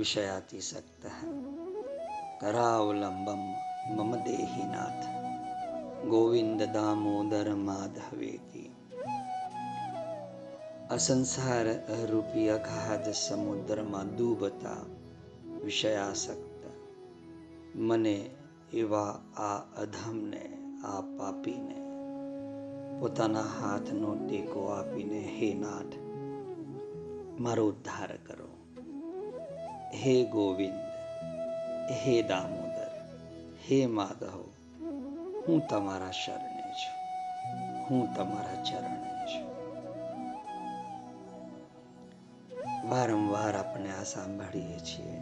વિષયાતિસક્ત मम મમ દેહિનાથ ગોવિંદ દામોદર માધવેતી અસંસાર રૂપી અગાધ સમુદ્રમાં ડૂબતા વિષયાસક્ત મને એવા આ અધમને આ પાપીને પોતાના હાથનો ટેકો આપીને હે નાથ મારો ઉદ્ધાર કરો હે ગોવિંદ હે દામોદર હે માધવ હું તમારા શરણે છું હું તમારા ચરણે છું વારંવાર આપણે આ સાંભળીએ છીએ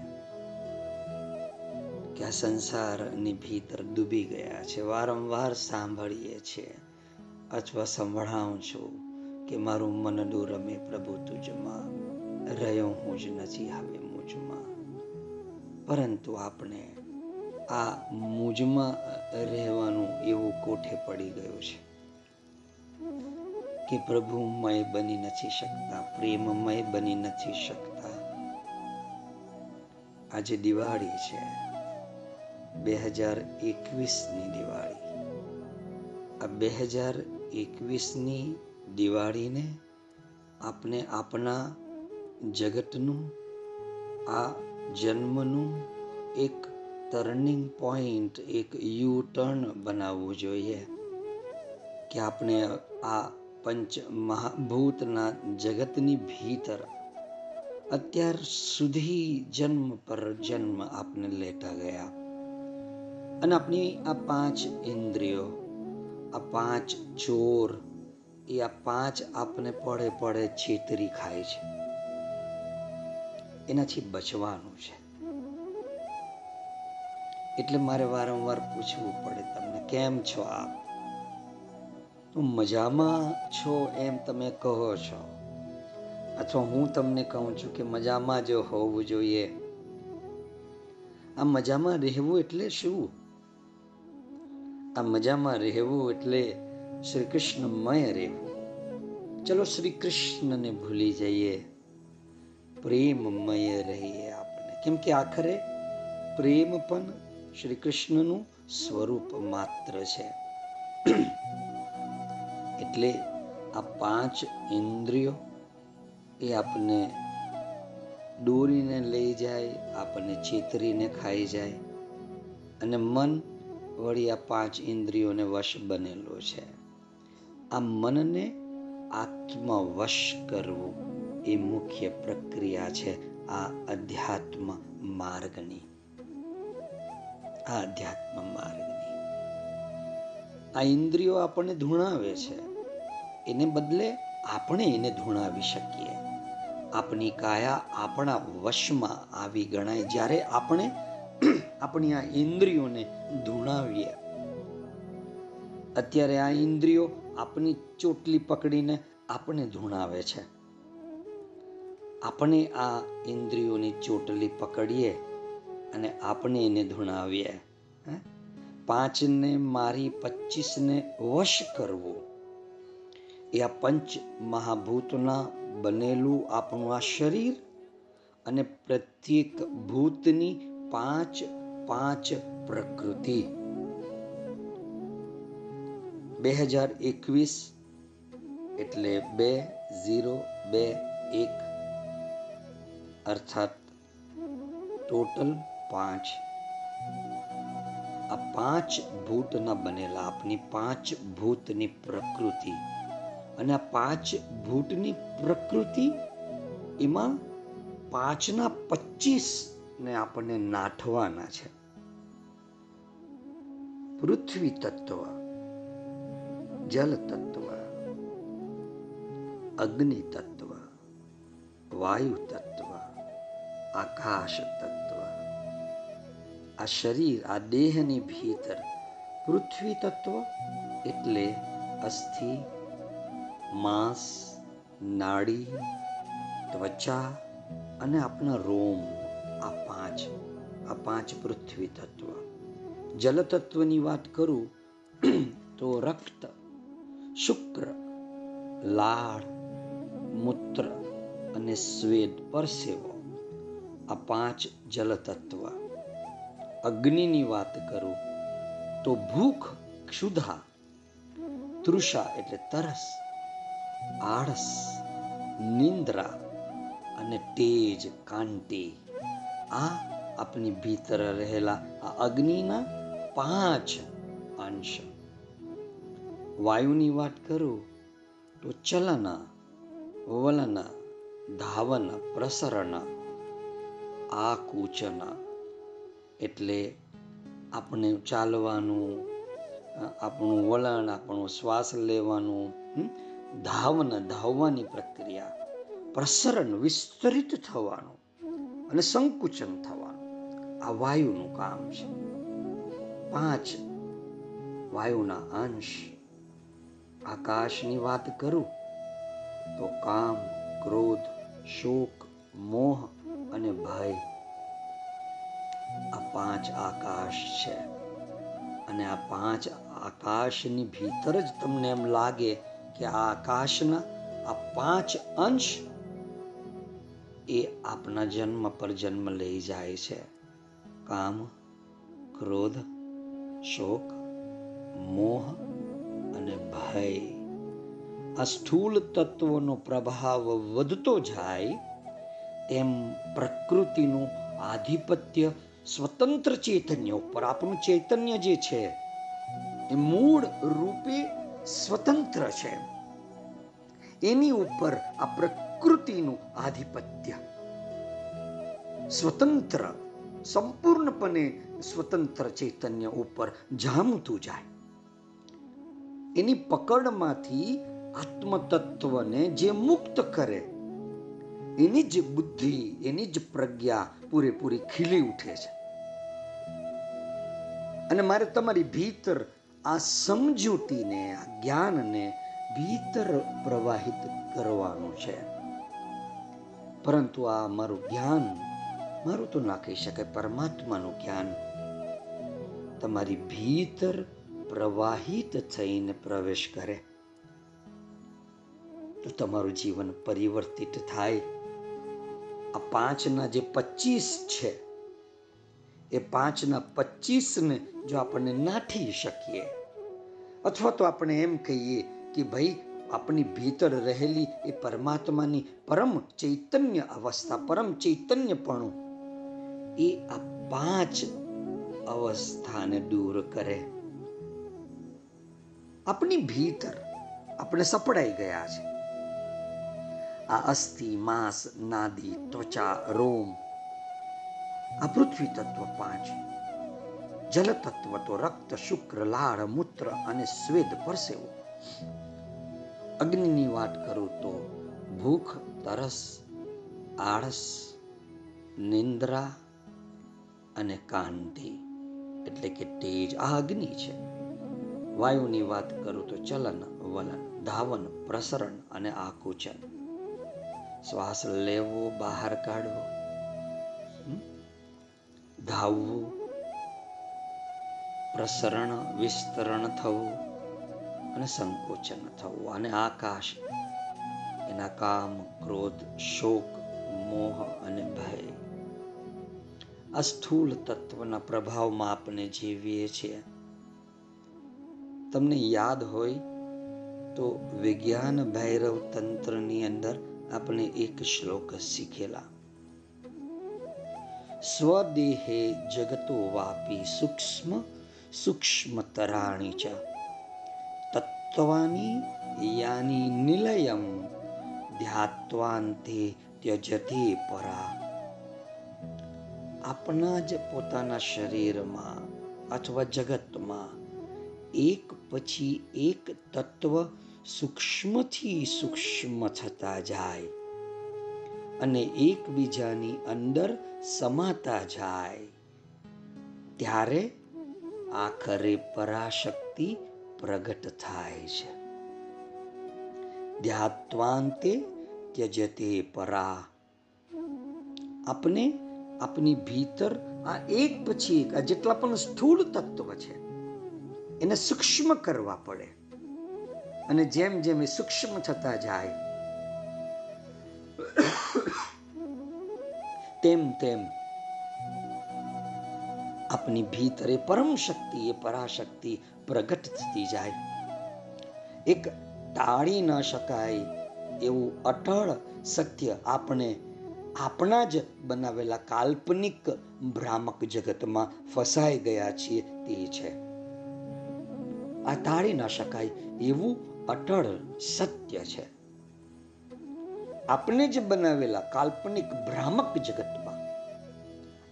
કે આ સંસારની ભીતર ડૂબી ગયા છે વારંવાર સાંભળીએ છીએ અથવા સંભળાવું છું કે મારું મન દૂર રમે પ્રભુ તુજમાં રહ્યો હું જ નથી હવે પરંતુ આપણે આ મુજમાં રહેવાનું એવું કોઠે પડી ગયું છે કે પ્રભુમય બની નથી શકતા, પ્રેમમય બની નથી શકતા. આજે દિવાળી છે બે હજાર એકવીસની દિવાળી. આ બે હજાર એકવીસની દિવાળીને આપણે આપણા જગતનું આ જન્મનું એક ટર્નિંગ પોઈન્ટ એક યુ ટર્ન બનાવવું જોઈએ કે આપણે આ પંચ મહાભૂતના જગતની ભીતર અત્યાર સુધી જન્મ પર જન્મ આપને લેતા ગયા. અને આપણી આ પાંચ ઇન્દ્રિયો, આ પાંચ ચોર, એ આ પાંચ આપણે પડે પડે છેતરી ખાય છે. એનાથી બચવાનું છે. એટલે મારે વારંવાર પૂછવું પડે તમને, કેમ છો આપ? તો મજામાં છો એમ તમે કહો છો? અથવા હું તમને કહું છું કે મજામાં જ હોવું જોઈએ. આ મજામાં રહેવું એટલે શું? આ મજામાં રહેવું એટલે શ્રી કૃષ્ણમય રહેવું. ચલો શ્રી કૃષ્ણને ભૂલી જઈએ. પ્રેમમય રહીએ આપણે કેમ કે આખરે પ્રેમ પણ શ્રી કૃષ્ણનું સ્વરૂપ માત્ર છે. એટલે આ પાંચ ઇન્દ્રિયો એ આપણને દોરીને લઈ જાય આપણને છેતરીને ખાઈ જાય અને મન વળી આ પાંચ ઇન્દ્રિયોને વશ બનેલો છે. આ મનને આત્મવશ કરવું. એ મુખ્ય પ્રક્રિયા છે આ અધ્યાત્મ માર્ગની. આ અધ્યાત્મ માર્ગની. આ ઇન્દ્રિયો આપણને ધૂણાવે છે. એને બદલે આપણે એને ધૂણાવી શકીએ. આપણી કાયા આપણા વશમાં આવી ગણાય જ્યારે આપણે આપણી આ ઇન્દ્રિયોને ધૂણાવીએ. અત્યારે આ ઇન્દ્રિયો આપની ચોટલી પકડીને આપણે ધૂણાવે છે. આપણે આ ઇન્દ્રિયોની ચોટલી પકડીએ અને આપણે એને ધૂણાવીએ પાંચને મારી પચીસને વશ કરવું. એ આ પંચ મહાભૂતના બનેલું આપણું આ શરીર અને પ્રત્યેક ભૂતની પાંચ પાંચ પ્રકૃતિ. બે હજાર એકવીસ એટલે બે, ઝીરો, બે, એક. અર્થાત ટોટલ પાંચ. આ પાંચ ભૂતના બનેલા, આપની પાંચ ભૂતની પ્રકૃતિ. અને આ પાંચ ભૂતની પ્રકૃતિ એમાં પાંચના પચીસ ને આપણને નાઠવાના છે. પૃથ્વી તત્વ, જલ તત્વ, અગ્નિ તત્વ, વાયુ તત્વ. આકાશ તત્વ આ શરીર આ દેહની ભીતર પૃથ્વી તત્વ એટલે અસ્થિ, માંસ, નાડી, ત્વચા અને આપણા રોમ, આ પાંચ આ પાંચ પૃથ્વી તત્વ જલ તત્વની વાત કરું તો રક્ત, શુક્ર, લાળ, મૂત્ર અને સ્વેદ પરસેવો. આ પાંચ જલતત્વ. અગ્નિની વાત કરું તો ભૂખ ક્ષુધા, તૃષા એટલે તરસ, આળસ, નિંદ્રા અને તેજ કાંતિ. આ આપની ભીતર રહેલા આ અગ્નિના પાંચ અંશ. વાયુની વાત કરું તો ચલન, વલન, ધાવન પ્રસરણ આકૂચન એટલે આપણે ચાલવાનું આપણું વલણ, આપણું શ્વાસ લેવાનું ધાવન, ધાવવાની પ્રક્રિયા પ્રસરણ વિસ્તરિત થવાનું અને સંકુચન થવાનું. આ વાયુનું કામ છે. પાંચ વાયુના અંશ. આકાશની વાત કરું તો કામ, ક્રોધ, શોક, મોહ અને ભય આ પાંચ આકાશ છે. અને આ પાંચ આકાશની ભીતર જ તમને એમ લાગે કે આ આકાશના આ પાંચ અંશ એ આપના જન્મ પર જન્મ લઈ જાય છે. કામ, ક્રોધ, શોક, મોહ અને ભય. આ સ્થૂલ તત્વનો પ્રભાવ વધતો જાય એમ પ્રકૃતિનું આધિપત્ય સ્વતંત્ર ચૈતન્ય ઉપર આપણું ચૈતન્ય જે છે, એ મૂળ રૂપે સ્વતંત્ર છે. એની ઉપર આ પ્રકૃતિનું આધિપત્ય. સ્વતંત્ર, સંપૂર્ણપણે સ્વતંત્ર ચૈતન્ય ઉપર જામતું જાય. એની પકડમાંથી આત્મતત્વને જે મુક્ત કરે એની જ બુદ્ધિ, એની જ પ્રજ્ઞા પૂરેપૂરી ખીલી ઉઠે છે. અને મારે તમારી ભીતર આ સમજૂતીને, આ જ્ઞાનને ભીતર પ્રવાહિત કરવાનું છે. પરંતુ આ મારું જ્ઞાન, મારું તો ના કહી શકાય, પરમાત્માનું જ્ઞાન તમારી ભીતર પ્રવાહિત થઈને પ્રવેશ કરે. તો તમારું જીવન પરિવર્તિત થાય. આ પાંચના જે પચીસ છે, એ પાંચના પચીસને જો આપણને નાઠી શકીએ, અથવા તો આપણે એમ કહીએ કે ભાઈ આપણી ભીતર રહેલી એ પરમાત્માની પરમ ચૈતન્ય અવસ્થા, પરમ ચૈતન્યપણું, એ આ પાંચ અવસ્થાને દૂર કરે. આપણી ભીતર આપણે સપડાઈ ગયા છે. આ અસ્થિ, માંસ, નાદી, ત્વચા, રોમ. આ પૃથ્વી તત્વ પાંચ. જલ તત્વ તો રક્ત, શુક્ર, લાળ, મૂત્ર અને સ્વેદ પરસેવો. અગ્નિની વાત કરું તો ભૂખ, તરસ, આળસ, નિંદ્રા અને કાંતિ. એટલે કે તેજ આ અગ્નિ છે. વાયુની વાત કરું તો ચલન, વલન, ધાવન, પ્રસરણ અને આકુચન. શ્વાસ લેવો, બહાર કાઢવો ધાવવું, પ્રસરણ, વિસ્તરણ થવું અને સંકોચન થવું. અને આકાશ, એના કામ, ક્રોધ, શોક, મોહ અને ભય. આ સ્થૂળ તત્વના પ્રભાવમાં આપણે જીવીએ છીએ. તમને યાદ હોય તો વિજ્ઞાન ભૈરવ તંત્રની અંદર આપણે એક શ્લોક શીખેલા. સ્વદેહે જગતો વાપી સૂક્ષ્મ સૂક્ષ્મતરાણી ચ. તત્વાની યાની નિલયમ ધ્યાત્વાંતે ત્યજતે પરા. આપણા જ પોતાના શરીરમાં અથવા જગતમાં એક પછી એક તત્વ સૂક્ષ્મથી સૂક્ષ્મ થતા જાય અને એકબીજાની અંદર સમાતા જાય. ત્યારે આખરે પરાશક્તિ પ્રગટ થાય છે. ધ્યાત્વાંતે ત્યજતે પરા. આપને આપની ભીતર આ એક પછી એક, આ જેટલા પણ સ્થૂળ તત્વ છે, એને સૂક્ષ્મ કરવા પડે. અને જેમ જેમ એ સૂક્ષ્મ થતા જાય, તેમ તેમ આપની ભીતરે પરમ શક્તિ એ પરાશક્તિ પ્રગટ થતી જાય. એક ટાળી ન શકાય એવું અટળ સત્ય આપણે આપણા જ બનાવેલા કાલ્પનિક ભ્રામક જગતમાં ફસાઈ ગયા છીએ તે છે. આ તાળી ન શકાય એવું અટળ સત્ય છે. આપણે જ બનાવેલા કાલ્પનિક ભ્રામક જગતમાં,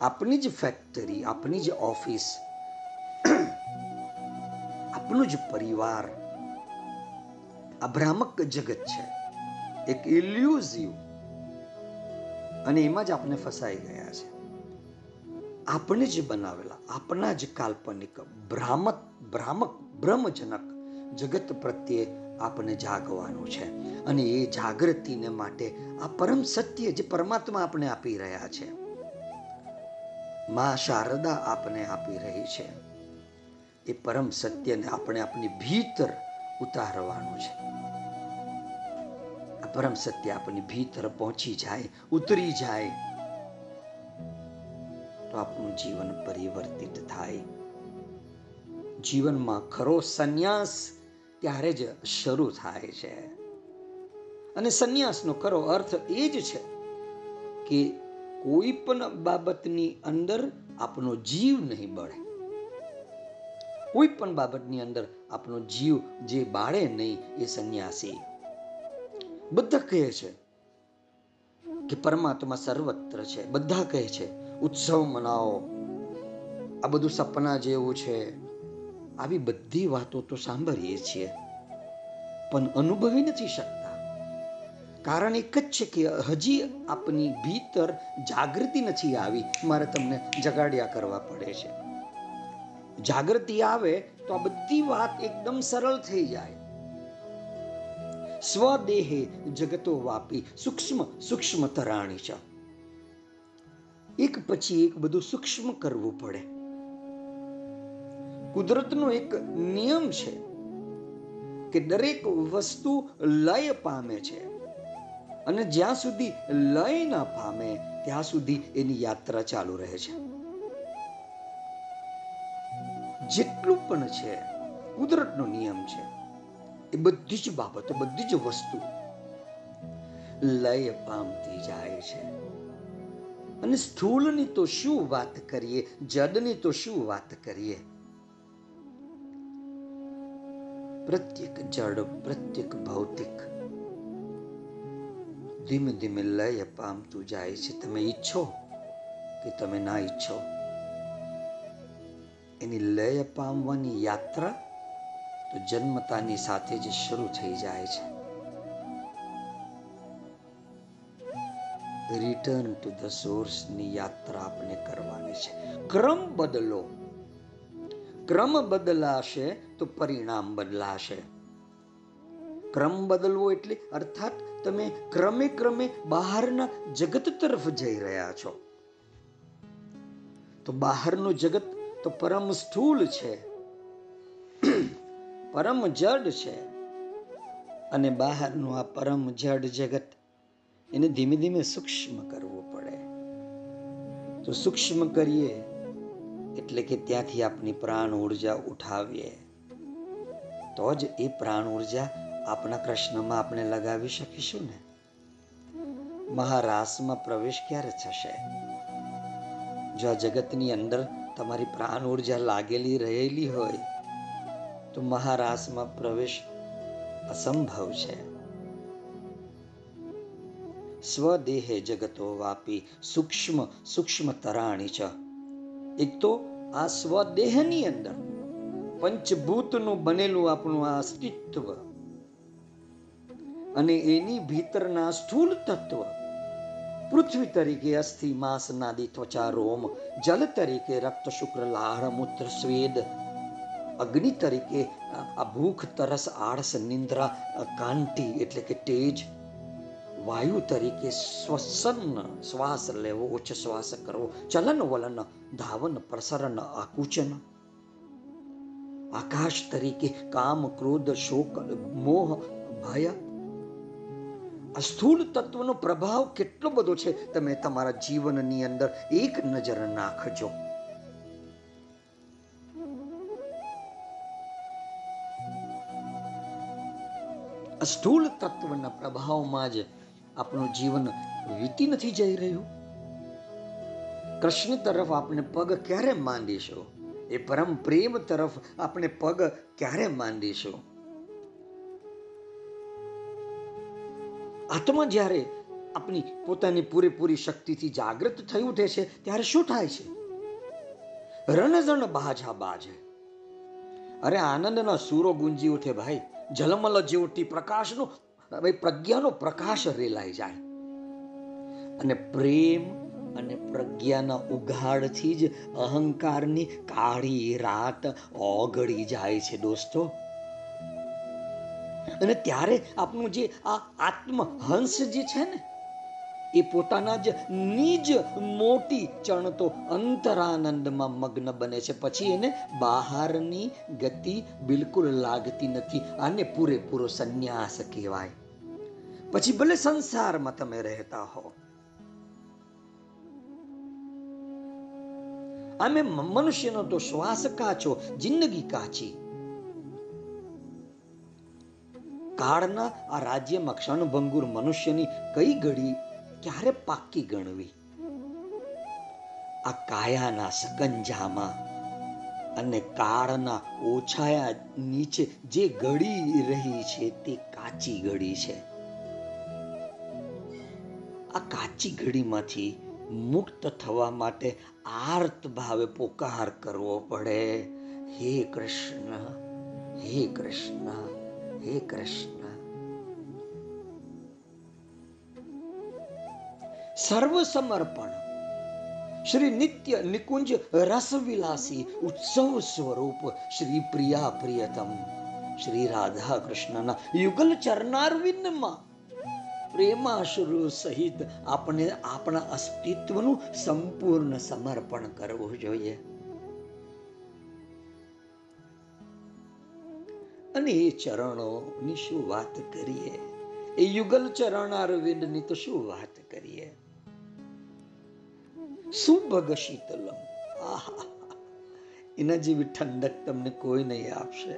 આપણી જ ફેક્ટરી આપણી જ ઓફિસ આપણું જ પરિવાર, આ ભ્રામક જગત છે. એક ઇલ્યુઝિવ અને એમાં જ આપણે ફસાઈ ગયા છે. આપણે જ બનાવેલા, આપણા જ કાલ્પનિક ભ્રામક ભ્રામક, ભ્રમજનક જગત પ્રત્યે આપણે જાગવાનું છે. અને એ જાગૃતિને માટે આ પરમ સત્ય જે પરમાત્મા આપણે આપી રહ્યા છે, મા શારદા આપને આપી રહી છે. એ પરમ સત્યને આપણે આપણી ભીતર ઉતારવાનું છે. આ પરમ સત્ય આપણી ભીતર પહોંચી જાય, ઉતરી જાય, તો આપણું જીવન પરિવર્તિત થાય. જીવનમાં ખરો સંન્યાસ ત્યારે જ શરૂ થાય છે. અને સંન્યાસનો ખરો અર્થ એ જ છે કે કોઈ પણ બાબતની અંદર આપણો જીવ નહીં બળે. કોઈ પણ બાબતની અંદર આપણો જીવ જે બાળે નહીં એ સંન્યાસી. બધા કહે છે કે પરમાત્મા સર્વત્ર છે. બધા કહે છે, ઉત્સવ મનાવો. આ બધું સપના જેવું છે. આવી બધી વાતો તો સાંભળીએ છીએ, પણ અનુભવી નથી શકતા. કારણ એક જ છે કે હજી આપની ભીતર જાગૃતિ નથી આવી. મારે તમને જગાડ્યા કરવા પડે છે. જાગૃતિ આવે તો આ બધી વાત એકદમ સરળ થઈ જાય. સ્વદેહે જગતો વાપી, સૂક્ષ્મ સૂક્ષ્મ તરાણી છે. એક પછી એક બધું સૂક્ષ્મ કરવું પડે. કુદરતનો એક નિયમ છે કે દરેક વસ્તુ લય પામે છે. અને જ્યાં સુધી લય ના પામે, ત્યાં સુધી એની યાત્રા ચાલુ રહે છે. જેટલું પણ છે, કુદરતનો નિયમ છે, એ બધી જ બાબતો, બધી જ વસ્તુ લય પામતી જાય છે. અને સ્થૂળની તો શું વાત કરીએ, જડની તો શું વાત કરીએ? પ્રત્યેક જડ, પ્રત્યેક ભૌતિક. ધીમે ધીમે લય પામતું જાય છે. તમે ઈચ્છો કે તમે ના ઈચ્છો. એની લય પામવાની યાત્રા તો જન્મતાની સાથે જ શરૂ થઈ જાય છે. રિટર્ન ટુ ધ સોર્સની યાત્રા આપણે કરવાની છે. ક્રમ બદલો. ક્રમ બદલાશે તો પરિણામ બદલાશે. ક્રમ બદલવો એટલે અર્થાત તમે ક્રમે ક્રમે બહારના જગત તરફ જઈ રહ્યા છો. તો બહારનું જગત તો પરમ સ્થૂલ છે, પરમ જડ છે અને બહારનું આ પરમ જડ જગત એને ધીમે ધીમે સૂક્ષ્મ કરવું પડે. તો સૂક્ષ્મ કરીએ એટલે કે ત્યાંથી આપની પ્રાણ ઊર્જા ઉઠાવીએ. તો જ એ પ્રાણ ઊર્જા આપણા કૃષ્ણમાં આપણે લગાવી શકીશું ને? મહારાસમાં પ્રવેશ ક્યારે થશે? જો આ જગતની અંદર તમારી પ્રાણ ઊર્જા લાગેલી રહેલી હોય, તો મહારાસમાં પ્રવેશ અસંભવ છે. સ્વદેહે જગતો વાપી સૂક્ષ્મ સૂક્ષ્મ તરાણી છે એક તો આ સ્વદેહની અંદર પંચભૂતનું બનેલું આપણું આ અસ્તિત્વ અને એની ભીતરના સ્થૂળ તત્વ. પૃથ્વી તરીકે અસ્થિ, માંસ, નાદી, ત્વચા, રોમ, જલ તરીકે રક્ત, શુક્ર, લાળ, મૂત્ર, સ્વેદ, અગ્નિ તરીકે આ ભૂખ, તરસ, આળસ, નિંદ્રા કાંટી એટલે કે તેજ વાયુ તરીકે શ્વસન શ્વાસ લેવો, ઉચ્ચ શ્વાસ કરવો, ચલન વલન, ધાવન પ્રસરણ, આકુચન. આકાશ તરીકે કામ, ક્રોધ, શોક, મોહ, ભય. અસ્થૂળ સ્થૂળ તત્વનો પ્રભાવ કેટલો બધો છે, તમે તમારા જીવનની અંદર એક નજર નાખજો. સ્થૂળ તત્વના પ્રભાવમાં જ આપણું જીવન વીતી નથી જઈ રહ્યું? કૃષ્ણ તરફ આપણે પગ ક્યારે માંડીશું? એ પરમ પ્રેમ તરફ આપણે પગ ક્યારે માંડીશું? આત્મા જ્યારે આપણી પોતાની પૂરેપૂરી શક્તિથી જાગૃત થઈ ઉઠે છે, ત્યારે શું થાય છે? રણઝણ બાજા બાજે. અરે આનંદના સૂરો ગુંજી ઉઠે ભાઈ. જલમલ જેવટી પ્રકાશનો પ્રજ્ઞાનો પ્રકાશ રેલાઈ જાય. અને પ્રેમ અને પ્રજ્ઞાના ઉઘાડથી જ અહંકારની કાળી રાત ઓગળી જાય છે દોસ્તો. અને ત્યારે આપણું જે આ આત્મહંસ જે છે ને એ પોતાના જ નિજ મોટી ચણતો અંતરાનંદમાં મગ્ન બને છે. પછી એને બહારની ગતિ બિલકુલ લાગતી નથી. આને પૂરેપૂરો સંન્યાસ કહેવાય. પછી ભલે સંસારમાં તમે રહેતા હો. આમે મનુષ્યનો તો શ્વાસ કાચો, જિંદગી કાચી. કાળના આ રાજ્યમાં ક્ષણભંગુર મનુષ્યની કઈ ઘડી ક્યારે પાકી ગણવી? આ કાયાના સકંજામાં અને કાળના ઓછાયા નીચે જે ઘડી રહી છે તે કાચી ઘડી છે. આ કાચી ઘડીમાંથી મુક્ત થવા માટે આર્ત ભાવે પોકાર કરવો પડે. હે કૃષ્ણ હે કૃષ્ણ હે કૃષ્ણ. સર્વ સમર્પણ શ્રી નિત્ય નિકુંજ રસવિલાસી ઉત્સવ સ્વરૂપ શ્રી પ્રિયા પ્રિયતમ. શ્રી રાધા કૃષ્ણના યુગલ ચરણારવિંદમાં પ્રેમાશ્રુ સહિત આપણે આપણા અસ્તિત્વનું સંપૂર્ણ સમર્પણ કરવું જોઈએ. અને એ ચરણોની શું વાત કરીએ? એ યુગલ ચરણ અરવિંદની તો શું વાત કરીએ? સુભગ શીતલમ એના જેવી ઠંડક તમને કોઈ નહીં આપશે.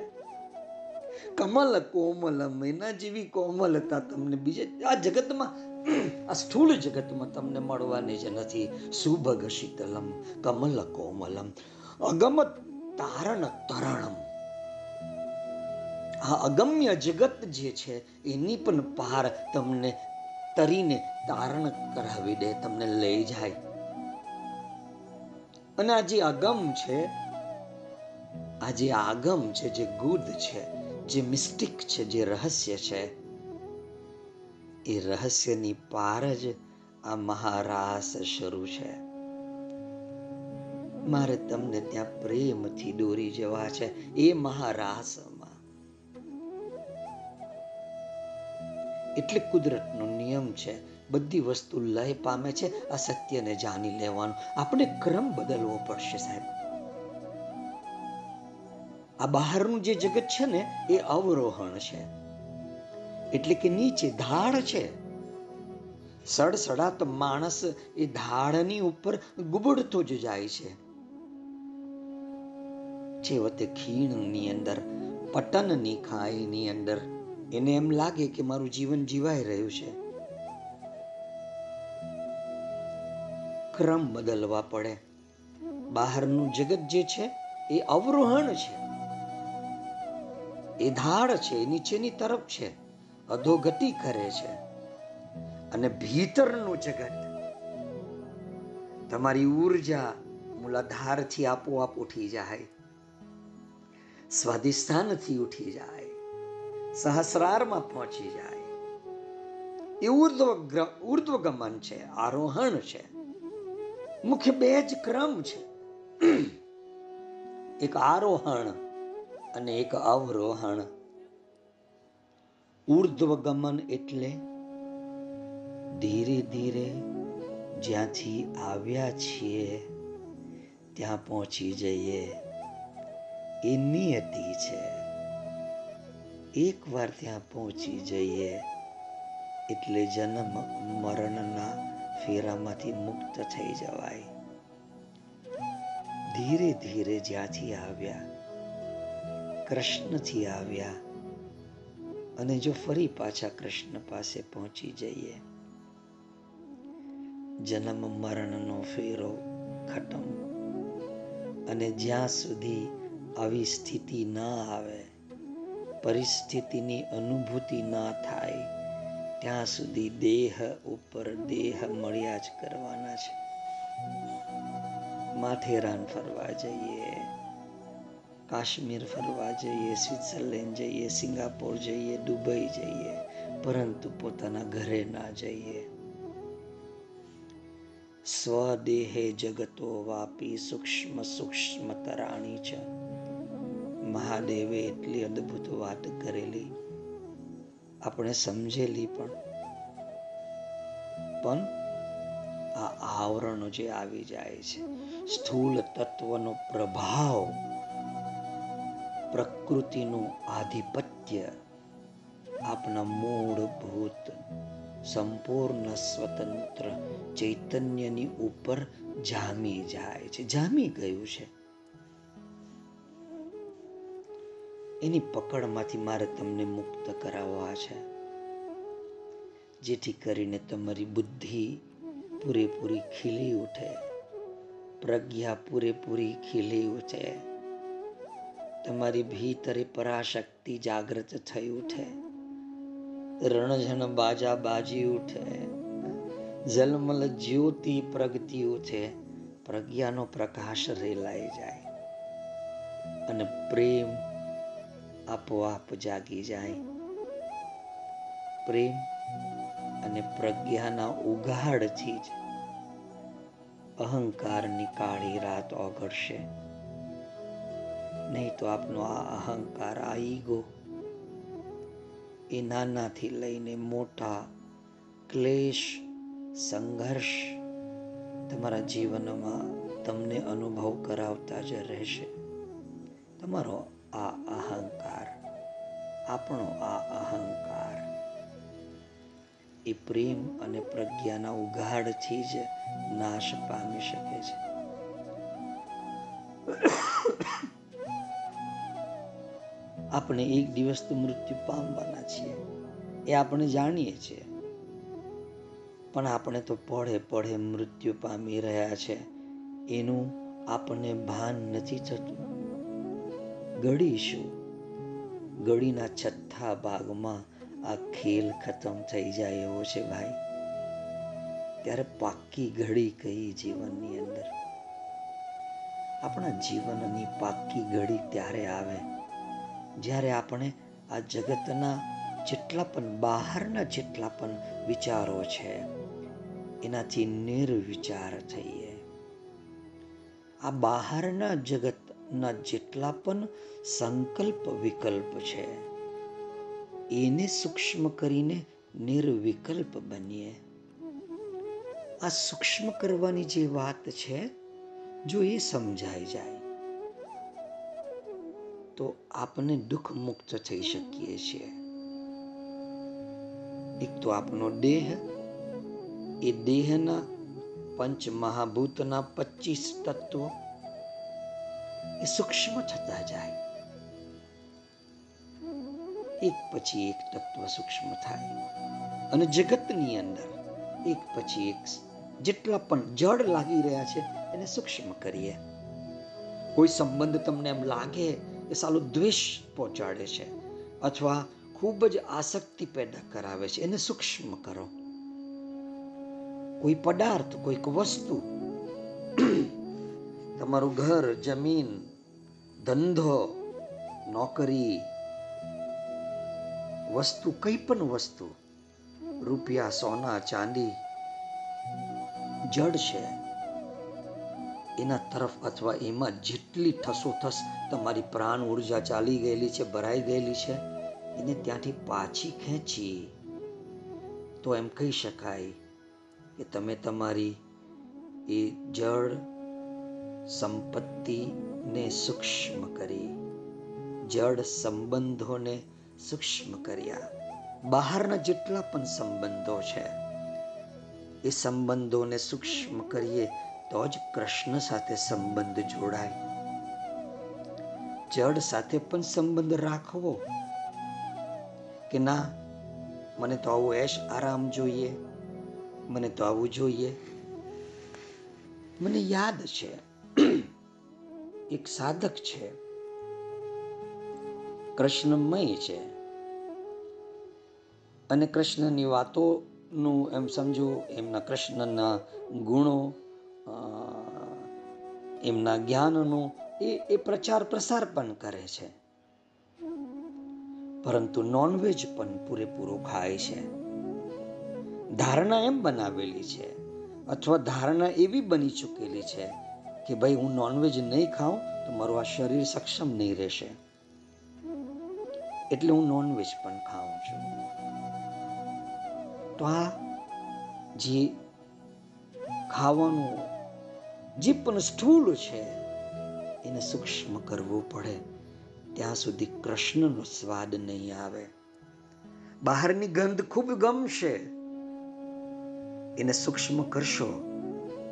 કમલ કોમલમ, એના જેવી કોમલતા તમને બીજે આ જગતમાં, આ સ્થૂળ જગતમાં તમને મળવાની જ નથી. સુભગ શીતલમ કમલ કોમલમ અગમ તારણ તરણમ. આ અગમ્ય જગત જે છે, એની પણ પાર તમને તરીને તારણ કરાવી દે, તમને લઈ જાય. અને આ જે અગમ છે, આ જે આગમ છે, જે ગુદ છે, જે મિસ્ટિક છે, જે રહસ્ય છે, એ રહસ્યની પાર જ આ મહારાસ શરૂ છે. મારે તમને ત્યાં પ્રેમથી દોરી જવા છે, એ મહારાસમાં. એટલે કુદરતનો નિયમ છે બધી વસ્તુ લય પામે છે, આ સત્યને જાણી લેવાનું. આપણે ક્રમ બદલવો પડશે સાહેબ. આ બહારનું જે જગત છે ને, એ અવરોહણ છે. એટલે કે નીચે ધાડ છે. સડસડાત માણસ એ ધાડની ઉપર ગુબડતો જ જાય છે. છેવટે ખીણની અંદર, પટનની ખાઈની અંદર, એને એમ લાગે કે મારું જીવન જીવાઈ રહ્યું છે. ક્રમ બદલવા પડે. બહારનું જગત જે છે, એ અવરોહણ છે. એ ધાડ છે નીચેની તરફ છે. અધોગતિ કરે છે. અને ભીતરનું જગત. તમારી ઊર્જા મૂલાધારથી આપોઆપ ઉઠી જાય. સ્વાધિષ્ઠાનથી ઉઠી જાય. સહસ્રારમાં પહોંચી જાય. એ ઉર્ધ્વ ઉર્ધ્વગમન છે, આરોહણ છે. મુખ્ય બે જ ક્રમ છે. એક આરોહણ અને એક અવરોહણ. ઉર્ધ્વગમન એટલે ધીરે ધીરે જ્યાંથી આવ્યા છીએ, ત્યાં પહોંચી જઈએ. એ નિયતિ છે. એકવાર ત્યાં પહોંચી જઈએ, એટલે જન્મ મરણના ફેરામાંથી મુક્ત થઈ જવાય. ધીરે ધીરે જ્યાંથી આવ્યા, કૃષ્ણથી આવ્યા, અને જો ફરી પાછા કૃષ્ણ પાસે પહોંચી જઈએ, જન્મ મરણનો ફેરો ખતમ. અને જ્યાં સુધી આવી સ્થિતિ ના આવે, પરિસ્થિતિની અનુભૂતિ ના થાય ત્યાં સુધી દેહ ઉપર દેહ મળ્યા જ કરવાના છે. માથેરાન ફરવા જઈએ, કાશ્મીર ફરવા જઈએ, સ્વિટ્ઝરલેન્ડ જઈએ, સિંગાપોર જઈએ, દુબઈ જઈએ, પરંતુ પોતાના ઘરે ના જઈએ. સ્વદેહે જગતો વાપી સૂક્ષ્મ સૂક્ષ્મ તરાણી છે. મહાદેવે એટલી અદ્ભુત વાત કરેલી આપણે સમજેલી પણ. પણ આ આવરણ જે આવી જાય છે, સ્થૂલ તત્વનો પ્રભાવ પ્રકૃતિનું આધિપત્ય આપના મૂળભૂત સંપૂર્ણ સ્વતંત્ર ચૈતન્યની ઉપર જામી જાય છે. જામી ગયું છે. એની પકડમાંથી મારે તમને મુક્ત કરાવવા છે. જેથી કરીને તમારી બુદ્ધિ પૂરેપૂરી ખીલી ઉઠે. પ્રજ્ઞા પૂરેપૂરી ખીલી ઉઠે. તમારી ભીતરે પરાશક્તિ જાગૃત થઈ ઉઠે. રણજન બાજા બાજી ઉઠે. જલમલ જ્યોતિ પ્રગતિ ઉઠે. પ્રજ્ઞાનો પ્રકાશ રેલાઈ જાય. અને પ્રેમ આપોઆપ જાગી જાય. પ્રેમ અને પ્રજ્ઞાના ઉઘાડથી જ અહંકારની કાળી રાત ઓગળશે. નહીં તો આપનો આ અહંકાર આ ઈગો એ નાનાથી લઈને મોટા ક્લેશ, સંઘર્ષ તમારા જીવનમાં તમને અનુભવ કરાવતા જ રહેશે. તમારો આ અહંકાર આપણો આ અહંકાર. એ પ્રેમ અને પ્રજ્ઞાના ઉઘાડથી જ નાશ પામી શકે છે. આપણે એક દિવસ તો મૃત્યુ પામવાના છીએ. એ આપણે જાણીએ છીએ. પણ આપણે તો પડે પડે મૃત્યુ પામી રહ્યા છે. એનું આપણને ભાન નથી થતું. ગળીશું. ગળીના છઠ્ઠા ભાગમાં આ ખેલ ખતમ થઈ જાય એવો છે ભાઈ. ત્યારે પાકી ઘડી કઈ જીવનની અંદર? આપણા જીવનની પાકી ઘડી ત્યારે આવે, જ્યારે આપણે આ જગતના જેટલા પણ બહારના જેટલા પણ વિચારો છે, એનાથી નિર્વિચાર થઈએ. આ બહારના જગતના જેટલા પણ સંકલ્પ વિકલ્પ છે, એને સૂક્ષ્મ કરીને નિર્વિકલ્પ બનીએ. આ સૂક્ષ્મ કરવાની જે વાત છે, જો એ સમજાઈ જાય, તો આપણે દુઃખ મુક્ત થઈ શકીએ છીએ. એક તો આપનો દેહ, એ દેહના પંચ મહાભૂતના પચીસ તત્વો એ સૂક્ષ્મ થતા જાય. એક પછી એક તત્વ સૂક્ષ્મ થાય. અને જગતની અંદર એક પછી એક જેટલા પણ જડ લાગી રહ્યા છે, એને સૂક્ષ્મ કરીએ. કોઈ સંબંધ તમને એમ લાગે કે સાલું દ્વેષ પહોંચાડે છે, અથવા ખૂબ જ આસક્તિ પેદા કરાવે છે, એને સૂક્ષ્મ કરો. કોઈ પદાર્થ, કોઈક વસ્તુ તમારું ઘર, જમીન, ધંધો, નોકરી, વસ્તુ, કઈ પણ વસ્તુ, રૂપિયા, સોના, ચાંદી, જડ છે, એના તરફ અથવા એમાં જેટલી ઠસોઠસ તમારી પ્રાણ ઊર્જા ચાલી ગયેલી છે, ભરાઈ ગયેલી છે, એને ત્યાંથી પાછી ખેંચી. તો એમ કહી શકાય કે તમે તમારી એ જળ સંપત્તિને સૂક્ષ્મ કરી, જળ સંબંધોને સૂક્ષ્મ કર્યા. બહારના જેટલા પણ સંબંધો છે, એ સંબંધોને સૂક્ષ્મ કરીએ તો જ કૃષ્ણ સાથે સંબંધ જોડાય. જડ સાથે પણ સંબંધ રાખવો? કે ના? મને તો આવું એશ આરામ જોઈએ. મને તો આવું જોઈએ. મને યાદ છે. એક સાધક છે. કૃષ્ણમય છે. અને કૃષ્ણની વાતોનું એમ સમજો, એમના કૃષ્ણના ગુણો એમના જ્ઞાનનો, એ એ પ્રચાર પ્રસાર પણ કરે છે. પરંતુ નોનવેજ પણ પૂરેપૂરો ખાય છે. ધારણા એમ બનાવેલી છે, અથવા ધારણા એવી બની ચૂકેલી છે કે ભાઈ, હું નોનવેજ નહીં ખાઉં તો મારું આ શરીર સક્ષમ નહીં રહેશે. એટલે હું નોનવેજ પણ ખાઉં છું. તો આ જે ખાવાનું, જે પણ સ્થૂળ છે, એને સૂક્ષ્મ કરવું પડે. ત્યાં સુધી કૃષ્ણનો સ્વાદ નહીં આવે. બહારની ગંધ ખૂબ ગમશે. એને સૂક્ષ્મ કરશો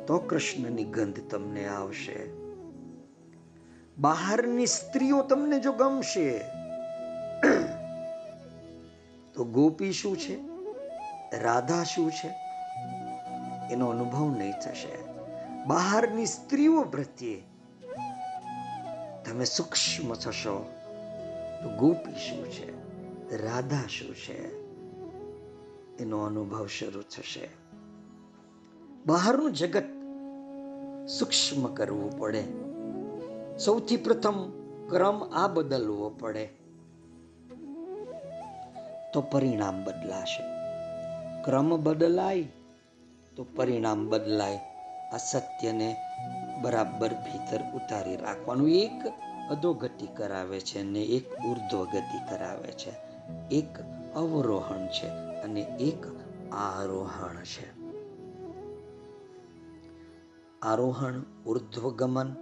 તો કૃષ્ણની ગંધ તમને આવશે. બહારની સ્ત્રીઓ તમને જો ગમશે, તો ગોપી શું છે? રાધા શું છે? એનો અનુભવ નહીં થશે. બહારની સ્ત્રીઓ પ્રત્યે તમે સૂક્ષ્મ થશો, તો ગોપી શું છે? રાધા શું છે? એનો અનુભવ શરૂ થશે. બહારનું જગત સૂક્ષ્મ કરવું પડે. સૌથી પ્રથમ ક્રમ આ બદલવો પડે. તો પરિણામ બદલાશે. ક્રમ બદલાય, તો પરિણામ બદલાય. આ સત્યને બરાબર ભીતર ઉતારી રાખવાનું એક અધોગતિ કરાવે છે ને એક ઉર્ધ્વગતિ કરાવે છે. એક અવરોહણ છે અને એક આરોહણ છે. આરોહણ, ઉર્ધ્વગમન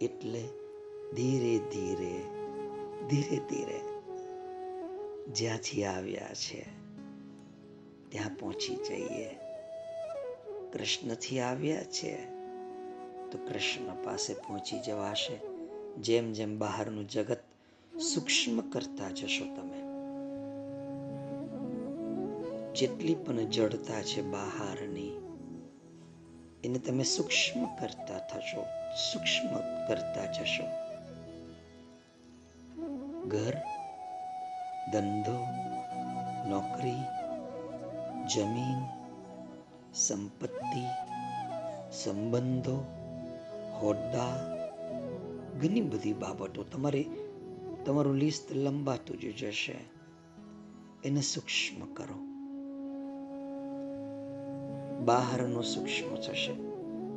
એટલે ધીરે ધીરે ધીરે ધીરે જ્યાંથી આવ્યા છે, ત્યાં પહોંચી જઈએ. કૃષ્ણથી આવ્યા છે, તો કૃષ્ણ પાસે પહોંચી જવાશે. જેમ જેમ બહારનું જગત સૂક્ષ્મ કરતા જશો તમે. જેટલી પણ જડતા છે બહારની એને તમે સૂક્ષ્મ કરતા થશો, સૂક્ષ્મ કરતા જશો. ઘર, ધંધો, નોકરી, જમીન, સંપત્તિ, સંબંધો, હોદ્દા, ઘણી બધી બાબતો. તમારે, તમારું લિસ્ટ લંબાતું જ જશે. એને સૂક્ષ્મ કરો. બહારનું સૂક્ષ્મ થશે.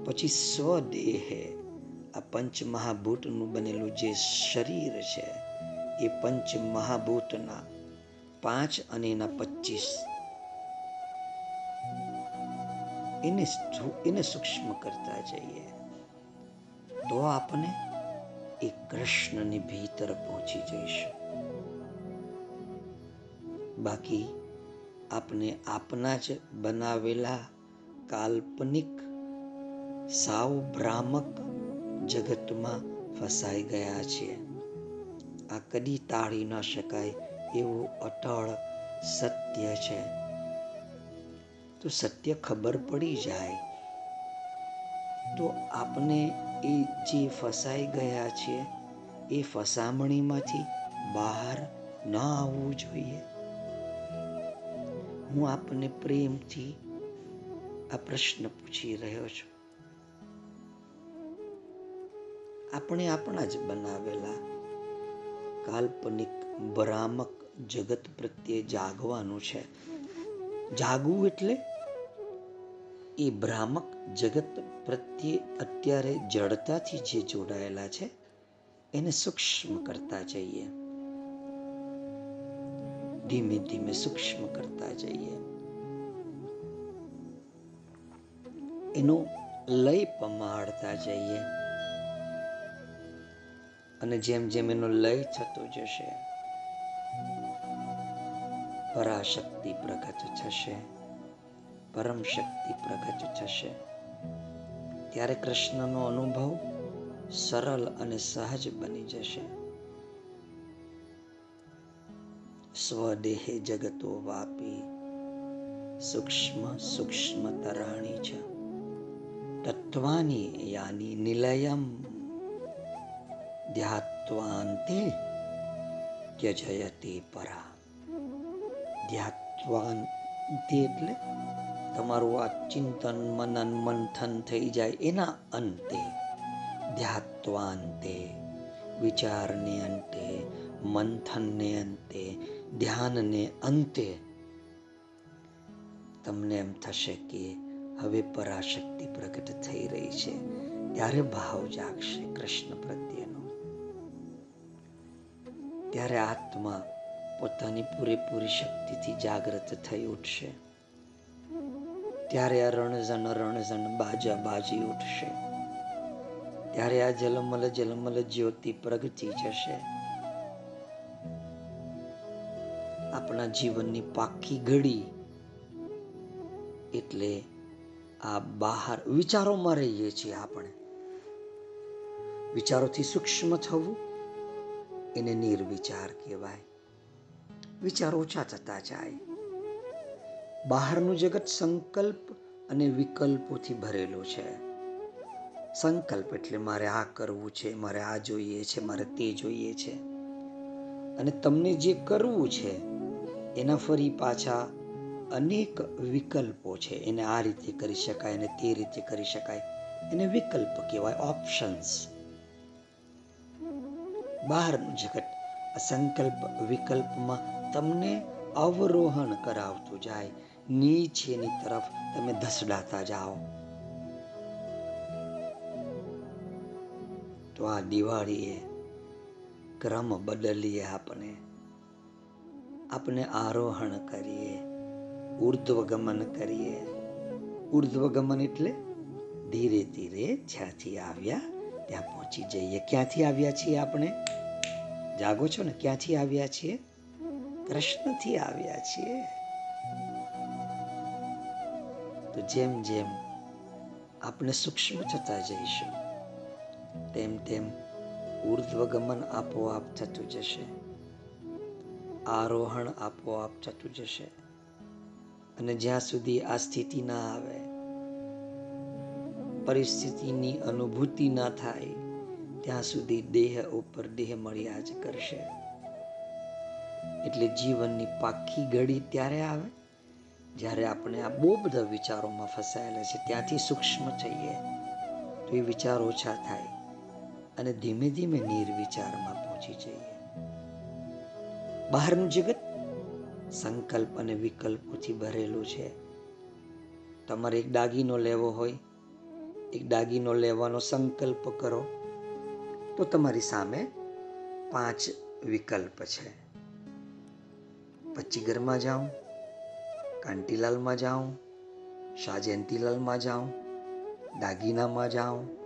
પછી સ્વદેહે આ પંચ મહાભૂતનું બનેલું જે શરીર છે, એ પંચ મહાભૂતના પાંચ અને એના પચીસ. એને એને સૂક્ષ્મ કરતા જઈએ. તો આપણે એ કૃષ્ણની ભીતર પહોંચી જઈશું. બાકી આપણે આપના જ બનાવેલા કાલ્પનિક સાવ ભ્રામક જગતમાં ફસાઈ ગયા છીએ. આ કદી તાળી ન શકાય એવું અટળ સત્ય છે. તો સત્ય ખબર પડી જાય. તો આપણે એ જે ફસાઈ ગયા છીએ, એ ફસામણીમાંથી બહાર ન આવવું જોઈએ. હું આપને પ્રેમથી આ પ્રશ્ન પૂછી રહ્યો છું. આપણે આપણા જ બનાવેલા કાલ્પનિક ભ્રામક જગત પ્રત્યે જાગવાનું છે. જાગવું એટલે એ ભ્રામક જગત પ્રત્યે અત્યારે જડતાથી જે જોડાયેલા છે, એને સૂક્ષ્મ કરતા જઈએ. ધીમે ધીમે સૂક્ષ્મ કરતા જઈએ. એનો લય પમાડતા જઈએ. અને જેમ જેમ એનો લય થતો જશે, પરાશક્તિ પ્રગટ થશે પરમ શક્તિ પ્રગટ થશે. ત્યારે કૃષ્ણનો અનુભવ સરળ અને સહજ બની જશે. સ્વદેહે જગતો વાપી, સૂક્ષ્મ સૂક્ષ્મ તરાણી છે. તત્વાની યાની નિલયમ ધ્યાત્વાંતે ત્યજયતે પરા ધ્યાત્વાંતે એટલે તમારું આ ચિંતન, મનન, મંથન થઈ જાય એના અંતે. ધ્યાત્વાંતે વિચારને અંતે, મંથનને અંતે, ધ્યાનને અંતે. તમને એમ થશે કે હવે પરાશક્તિ પ્રગટ થઈ રહી છે. ત્યારે ભાવ જાગશે કૃષ્ણ પ્રત્યેનો. ત્યારે આત્મા પોતાની પૂરેપૂરી શક્તિથી જાગૃત થઈ ઉઠશે. ત્યારે આ રણઝન રણઝણ બાજા બાજી ઉઠશે. ત્યારે આ જલમલ જલમલ જ્યોતિ પ્રગટી જશે. આપણા જીવનની પાકી ઘડી એટલે આ બહાર વિચારોમાં રહીએ છીએ આપણે. વિચારોથી સૂક્ષ્મ થવું, એને નિર્વિચાર કહેવાય. વિચાર ઓછા થતા જાય. બહારનું જગત સંકલ્પ અને વિકલ્પોથી ભરેલું છે. સંકલ્પ એટલે મારે આ કરવું છે, મારે આ જોઈએ છે, મારે તે જોઈએ છે. અને તમને જે કરવું છે, એના ફરી પાછા અનેક વિકલ્પો છે. એને આ રીતે કરી શકાય અને તે રીતે કરી શકાય. એને વિકલ્પ કહેવાય ઓપ્શન્સ બહારનું જગત સંકલ્પ વિકલ્પમાં તમને અવરોહણ કરાવતું જાય. નીચેની તરફ તમે ધસડાતા જાઓ. તો આ દિવાળીએ ક્રમ બદલીએ આપણે. આપણે આરોહણ કરીએ. ઉર્ધ્વગમન કરીએ. ઉર્ધ્વગમન એટલે ધીરે ધીરે જ્યાંથી આવ્યા ત્યાં પહોંચી જઈએ. ક્યાંથી આવ્યા છીએ આપણે? જાગો છો ને? ક્યાંથી આવ્યા છીએ? કૃષ્ણથી આવ્યા છીએ. તો જેમ જેમ આપણે સૂક્ષ્મ થતા જઈશું, તેમ તેમ ઉર્ધ્વગમન આપોઆપ થતું જશે. આરોહણ આપોઆપ થતું જશે. અને જ્યાં સુધી આ સ્થિતિ ના આવે, પરિસ્થિતિની અનુભૂતિ ના થાય, ત્યાં સુધી દેહ ઉપર દેહ મળ્યા જ કરશે. એટલે જીવનની પાકી ઘડી ત્યારે આવે, જ્યારે આપણે આ બહુ બધા વિચારોમાં ફસાયેલા છે, ત્યાંથી સૂક્ષ્મ થઈએ, તો એ વિચાર ઓછા થાય અને ધીમે ધીમે નિર્વિચારમાં પહોંચી જઈએ. બહારનું જગત સંકલ્પ અને વિકલ્પોથી ભરેલું છે. તમારે એક દાગીનો લેવો હોય, એક દાગીનો લેવાનો સંકલ્પ કરો, તો તમારી સામે પાંચ વિકલ્પ છે. પચ્ચીગરમાં જાઉં કાંટીલાલમાં જાઉં શાહજયંતીલાલમાં જાઉં દાગીનામાં જાઉં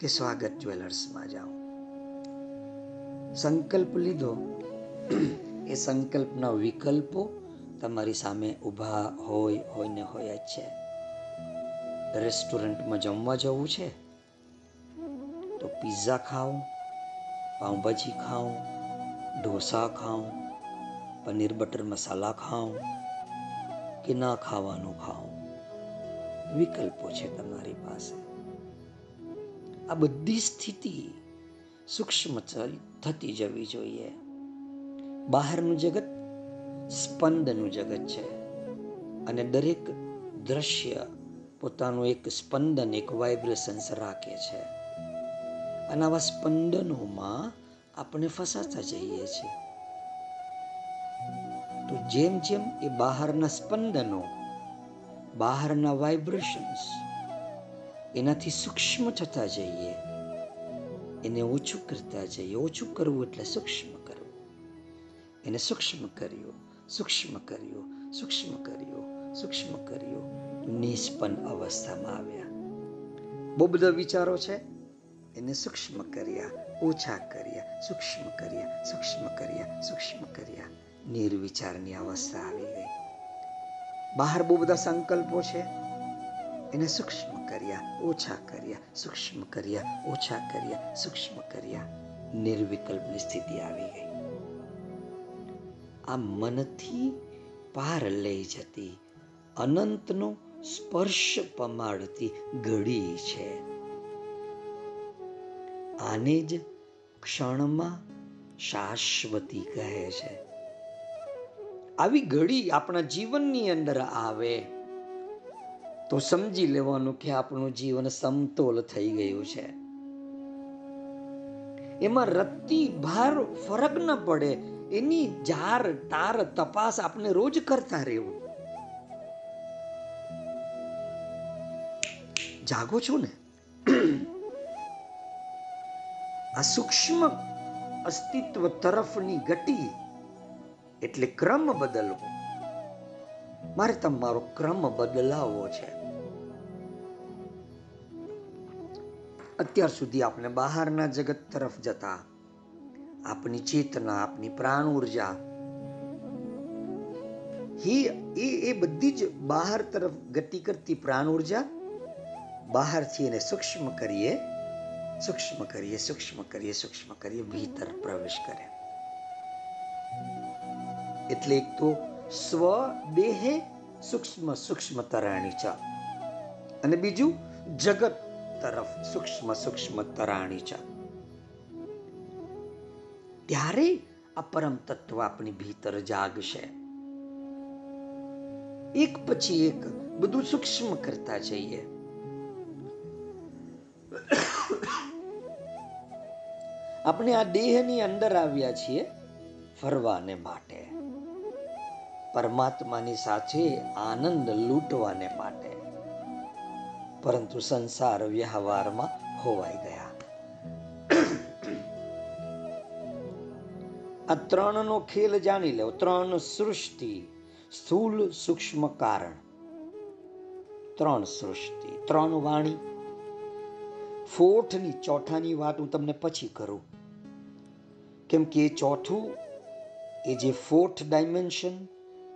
કે સ્વાગત જ્વેલર્સમાં જાઉં સંકલ્પ લીધો એ સંકલ્પના વિકલ્પો તમારી સામે ઊભા હોય હોય ને હોય જ છે. રેસ્ટોરન્ટમાં જમવા જવું છે તો પિઝા ખાઉં પાઉંભાજી ખાઉં ઢોસા ખાઉં પનીર બટર મસાલા ખાઉં કે ના ખાવાનું ખાઉં વિકલ્પો છે તમારી પાસે. આ બધી સ્થિતિ સૂક્ષ્મ થતી જવી જોઈએ. બહારનું જગત સ્પંદનું જગત છે. અને દરેક દ્રશ્ય પોતાનું એક સ્પંદન, એક વાઇબ્રેશન્સ રાખે છે. અને આવા સ્પંદનોમાં આપણે ફસાતા જઈએ છીએ. તો જેમ જેમ એ બહારના સ્પંદનો, બહારના વાઇબ્રેશન્સ એનાથી સૂક્ષ્મ થતા જઈએ. એને ઓછું કરતા જઈએ. ઓછું કરવું એટલે સૂક્ષ્મ. એને સૂક્ષ્મ કર્યું સૂક્ષ્મ કર્યું, સૂક્ષ્મ કર્યો, સૂક્ષ્મ કર્યું નિષ્પન્ન અવસ્થામાં આવ્યા. બહુ બધા વિચારો છે. એને સૂક્ષ્મ કર્યા, ઓછા કર્યા, સૂક્ષ્મ કર્યા સૂક્ષ્મ કર્યા સૂક્ષ્મ કર્યા. નિર્વિચારની અવસ્થા આવી ગઈ. બહાર બહુ બધા સંકલ્પો છે. એને સૂક્ષ્મ કર્યા, ઓછા કર્યા, સૂક્ષ્મ કર્યા, ઓછા કર્યા, સૂક્ષ્મ કર્યા. નિર્વિકલ્પની સ્થિતિ આવી ગઈ. આ મનથી પાર લઈ જતી અનંતનો સ્પર્શ પમાડતી ઘડી છે. આને જ ક્ષણમાં શાશ્વતી કહે છે. આવી ઘડી આપણા જીવનની અંદર આવે તો સમજી લેવાનું કે આપણું જીવન સમતોલ થઈ ગયું છે. એમાં રત્તી ભાર ફરક ન પડે એની જાર, તાર, તપાસ આપણે રોજ કરતા રહેવું. જાગો છો ને? આ સૂક્ષ્મ અસ્તિત્વ તરફની ગતિ એટલે ક્રમ બદલવો. મારે તમારો ક્રમ બદલાવવો છે. અત્યાર સુધી આપણે બહારના જગત તરફ જતા આપની ચેતના, આપની પ્રાણ ઊર્જા. એ એ બધી જ બહાર તરફ ગતિ કરતી પ્રાણ ઊર્જા બહારથી એને સૂક્ષ્મ કરીએ સૂક્ષ્મ કરીએ સૂક્ષ્મ કરીએ સૂક્ષ્મ કરીએ, ભીતર પ્રવેશ કરે. એટલે એક તો સ્વ દેહે સૂક્ષ્મ સૂક્ષ્મ તરાણી ચ. અને બીજું જગત તરફ સૂક્ષ્મ સૂક્ષ્મ તરાણી ચ. ત્યારે આ પરમ તત્વ આપણી ભીતર જાગશે. એક પછી એક બધું સૂક્ષ્મ કરતા જઈએ. આપણે આ દેહની અંદર આવ્યા છીએ ફરવાને માટે. પરમાત્માની સાથે આનંદ લૂંટવાને માટે. પરંતુ સંસાર વ્યવહારમાં હોવાઈ ગયા. આ ત્રણનો ખેલ જાણી લો. ત્રણ સૃષ્ટિ, સ્થૂલ સૂક્ષ્મ કારણ. ત્રણ સૃષ્ટિ. ત્રણ વાણી. ફોર્થની ચોથાની વાત હું તમને પછી કરું. કેમ કે એ ચોથું એ જે ફોર્થ ડાયમેન્શન,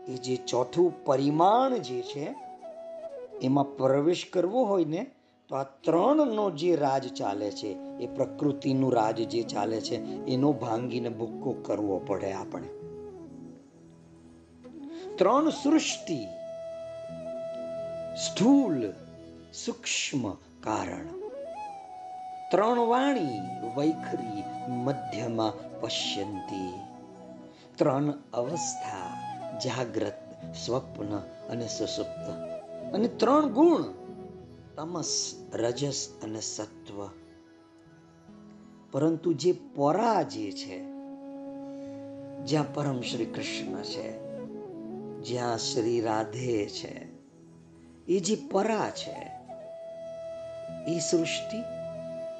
એ જે ચોથું પરિમાણ જે છે, એમાં પ્રવેશ કરવો હોય ને, તો આ ત્રણનો જે રાજ ચાલે છે એ પ્રકૃતિનું રાજ જે ચાલે છે, એનો ભાંગીને ભૂક્કો કરવો પડે આપણે. ત્રણ સૃષ્ટિ, સ્થૂલ, સૂક્ષ્મ કારણ. ત્રણ વાણી, વૈખરી, મધ્યમાં પશ્યંતી. ત્રણ અવસ્થા, જાગ્રત, સ્વપ્ન અને સુસુપ્ત. અને ત્રણ ગુણ, તમસ, રજસ અને સત્વ. પરંતુ જે પરા જે છે, જ્યાં પરમ શ્રી કૃષ્ણ છે, જ્યાં શ્રી રાધે છે, એ જે પરા છે, એ સૃષ્ટિ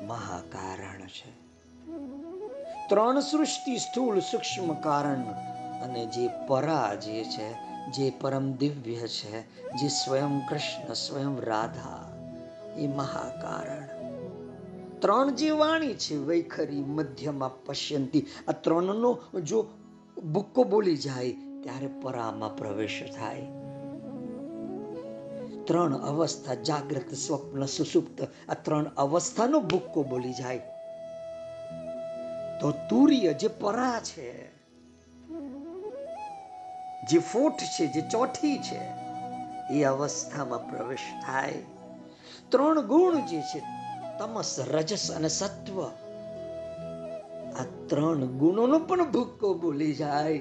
મહાકારણ છે. ત્રણ સૃષ્ટિ સ્થૂળ સૂક્ષ્મ કારણ અને જે પરા જે છે, જે પરમ દિવ્ય છે, જે સ્વયં કૃષ્ણ, સ્વયં રાધા, એ મહાકારણ. ત્રણ જે વાણી છે, વૈખરી, મધ્યમાં પશ્યંતી, આ ત્રણનો જો બુક્કો બોલી જાય, ત્યારે પરામાં પ્રવેશ થાય. ત્રણ અવસ્થા, જાગ્રત, સ્વપ્ન, સુસુપ્ત, આ ત્રણ અવસ્થાનો બુક્કો બોલી જાય. તો તુર્ય જે પરા છે, જે ફોટ છે, જે ચોથી છે, એ અવસ્થામાં પ્રવેશ થાય. ત્રણ ગુણ જે છે તમસ રજસ અને સત્વ. આ ત્રણ ગુણોનો પણ ભૂક્કો બોલી જાય.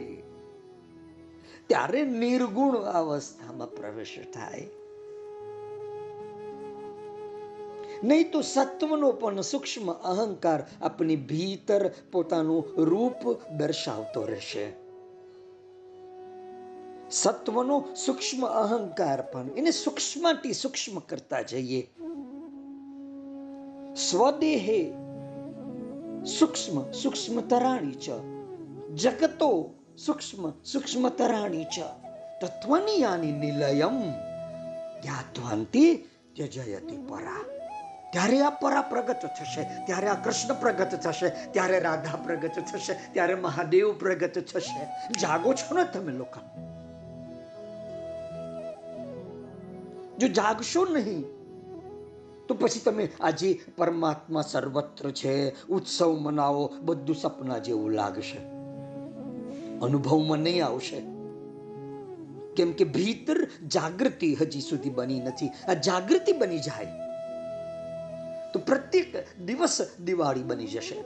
ત્યારે નિર્ગુણ અવસ્થામાં પ્રવેશ થાય. નહીં તો સત્વનો પણ સૂક્ષ્મ અહંકાર આપની ભીતર પોતાનું રૂપ દર્શાવતો રહેશે. સત્વનો સૂક્ષ્મ અહંકાર પણ એને સૂક્ષ્મથી સૂક્ષ્મ કરતા જઈએ. સ્વદેહે સૂક્ષ્મ સૂક્ષ્મ તરાણી ચ. જગતો સૂક્ષ્મ સૂક્ષ્મ તરાણી ચ. તત્વની યાની નિલયમ. જ્ઞાત્વાંતિ ત્યજયતિ પરા. ત્યારે આ પરા પ્રગટ થશે, ત્યારે આ કૃષ્ણ પ્રગટ થશે, ત્યારે રાધા પ્રગટ થશે, ત્યારે મહાદેવ પ્રગટ થશે. જાગો છો ને તમે લોકો. જો જાગશો નહીં તો પછી તમે આજે પરમાત્મા સર્વત્ર છે, ઉત્સવ મનાવો, બધું સપના જેવું લાગશે. અનુભવમાં નહીં આવશે. કેમ કે ભીતર જાગૃતિ હજી સુધી બની નથી. આ જાગૃતિ બની જાય. તો પ્રત્યેક દિવસ દિવાળી બની જશે.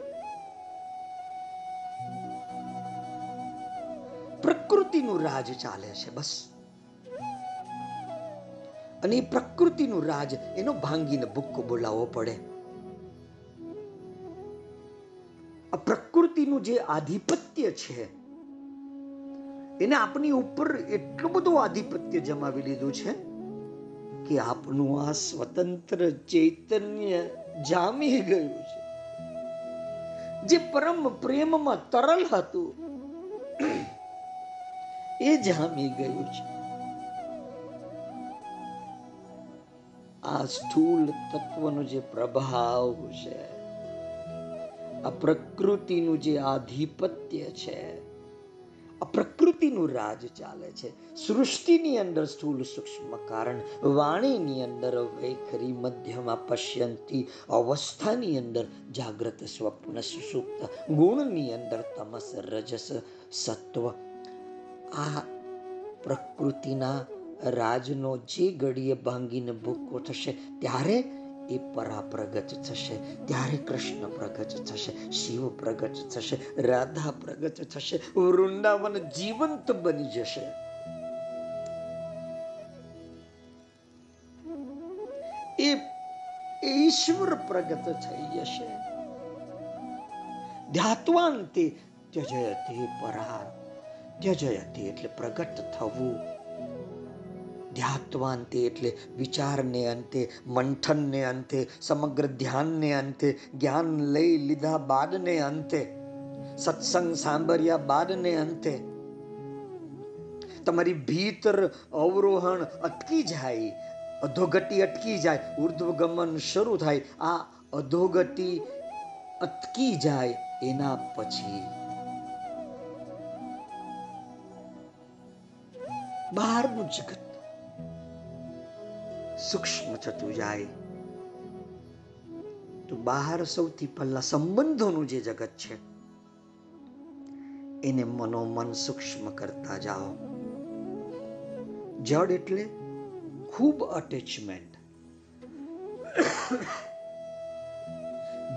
પ્રકૃતિનું રાજ ચાલે છે બસ. અને એ પ્રકૃતિનું રાજ, એનો ભાંગીને ભૂક્કો બોલાવવો પડે. આ પ્રકૃતિનું જે આધિપત્ય છે, એને આપની ઉપર એટલું બધું આધિપત્ય જમાવી લીધું છે કે આપનું આ સ્વતંત્ર ચૈતન્ય જામી ગયું છે. જે પરમ પ્રેમમાં તરલ હતું, એ જામી ગયું છે. આ સ્થૂલ તત્વનો જે પ્રભાવ છે, આ પ્રકૃતિનું જે આધિપત્ય છે, આ પ્રકૃતિનું રાજ ચાલે છે. સૃષ્ટિની અંદર સ્થૂલ સૂક્ષ્મ કારણ, વાણીની અંદર વૈખરી મધ્યમાં પશ્યંતી અવસ્થાની અંદર જાગ્રત સ્વપ્ન સુસુપ્ત ગુણની અંદર તમસ રજસ સત્વ. આ પ્રકૃતિના રાજનો જે ઘડીએ ભાંગીને ભૂકો થશે, ત્યારે એ પરા પ્રગટ થશે, ત્યારે કૃષ્ણ પ્રગટ થશે, શિવ પ્રગટ થશે, રાધા પ્રગટ થશે, વૃંદાવન જીવંત બની જશે. એ ઈશ્વર પ્રગટ થઈ જશે. ધ્યાત્વાંતે ત્યજયતે પરા ત્યજયતે એટલે પ્રગટ થવું. ધ્યાત્વાંતે એટલે વિચારને અંતે, મંથનને અંતે, સમગ્ર ધ્યાનને અંતે, જ્ઞાન લઈ લીધા બાદને અંતે, સત્સંગ સાંભળ્યા બાદને અંતે. તમારી ભીતર અવરોહણ અટકી જાય, અધોગતિ અટકી જાય, ઉર્ધ્વગમન શરૂ થાય, આ અધોગતિ અટકી જાય એના પછી. બહારનું જગત સૂક્ષ્મ થતું જાય. તો બહાર સૌથી પહેલા સંબંધોનું જે જગત છે, એને મનોમન સૂક્ષ્મ કરતા જાઓ. જડ એટલે ખૂબ અટેચમેન્ટ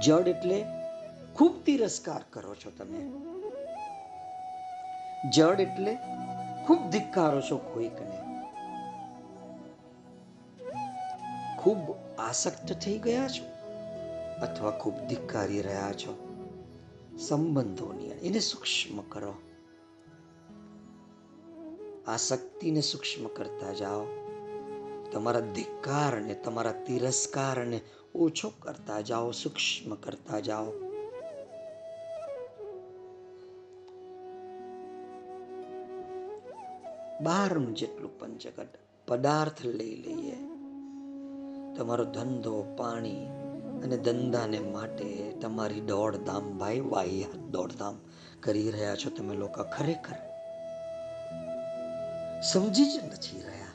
જડ એટલે ખૂબ તિરસ્કાર કરો છો તમે. જડ એટલે ખૂબ ધિક્કારો છો કોઈકને. ખૂબ આસક્ત થઈ ગયા છો અથવા ખૂબ ધિક્કારી રહ્યા છો? સંબંધોની એને સૂક્ષ્મ કરો. આસક્તિને સૂક્ષ્મ કરતા જાઓ. તમારા ધિક્કારને, તમારા તિરસ્કારને ઓછો કરતા જાઓ, સૂક્ષ્મ કરતા જાઓ. બહારનું જેટલું પંચગત પદાર્થ લઈ લઈએ તમારો ધંધો, પાણી અને ધંધાને માટે તમારી દોડધામ, ભાઈ વાહિયાત દોડધામ કરી રહ્યા છો તમે લોકો ખરેખર. સમજી જ નથી રહ્યા.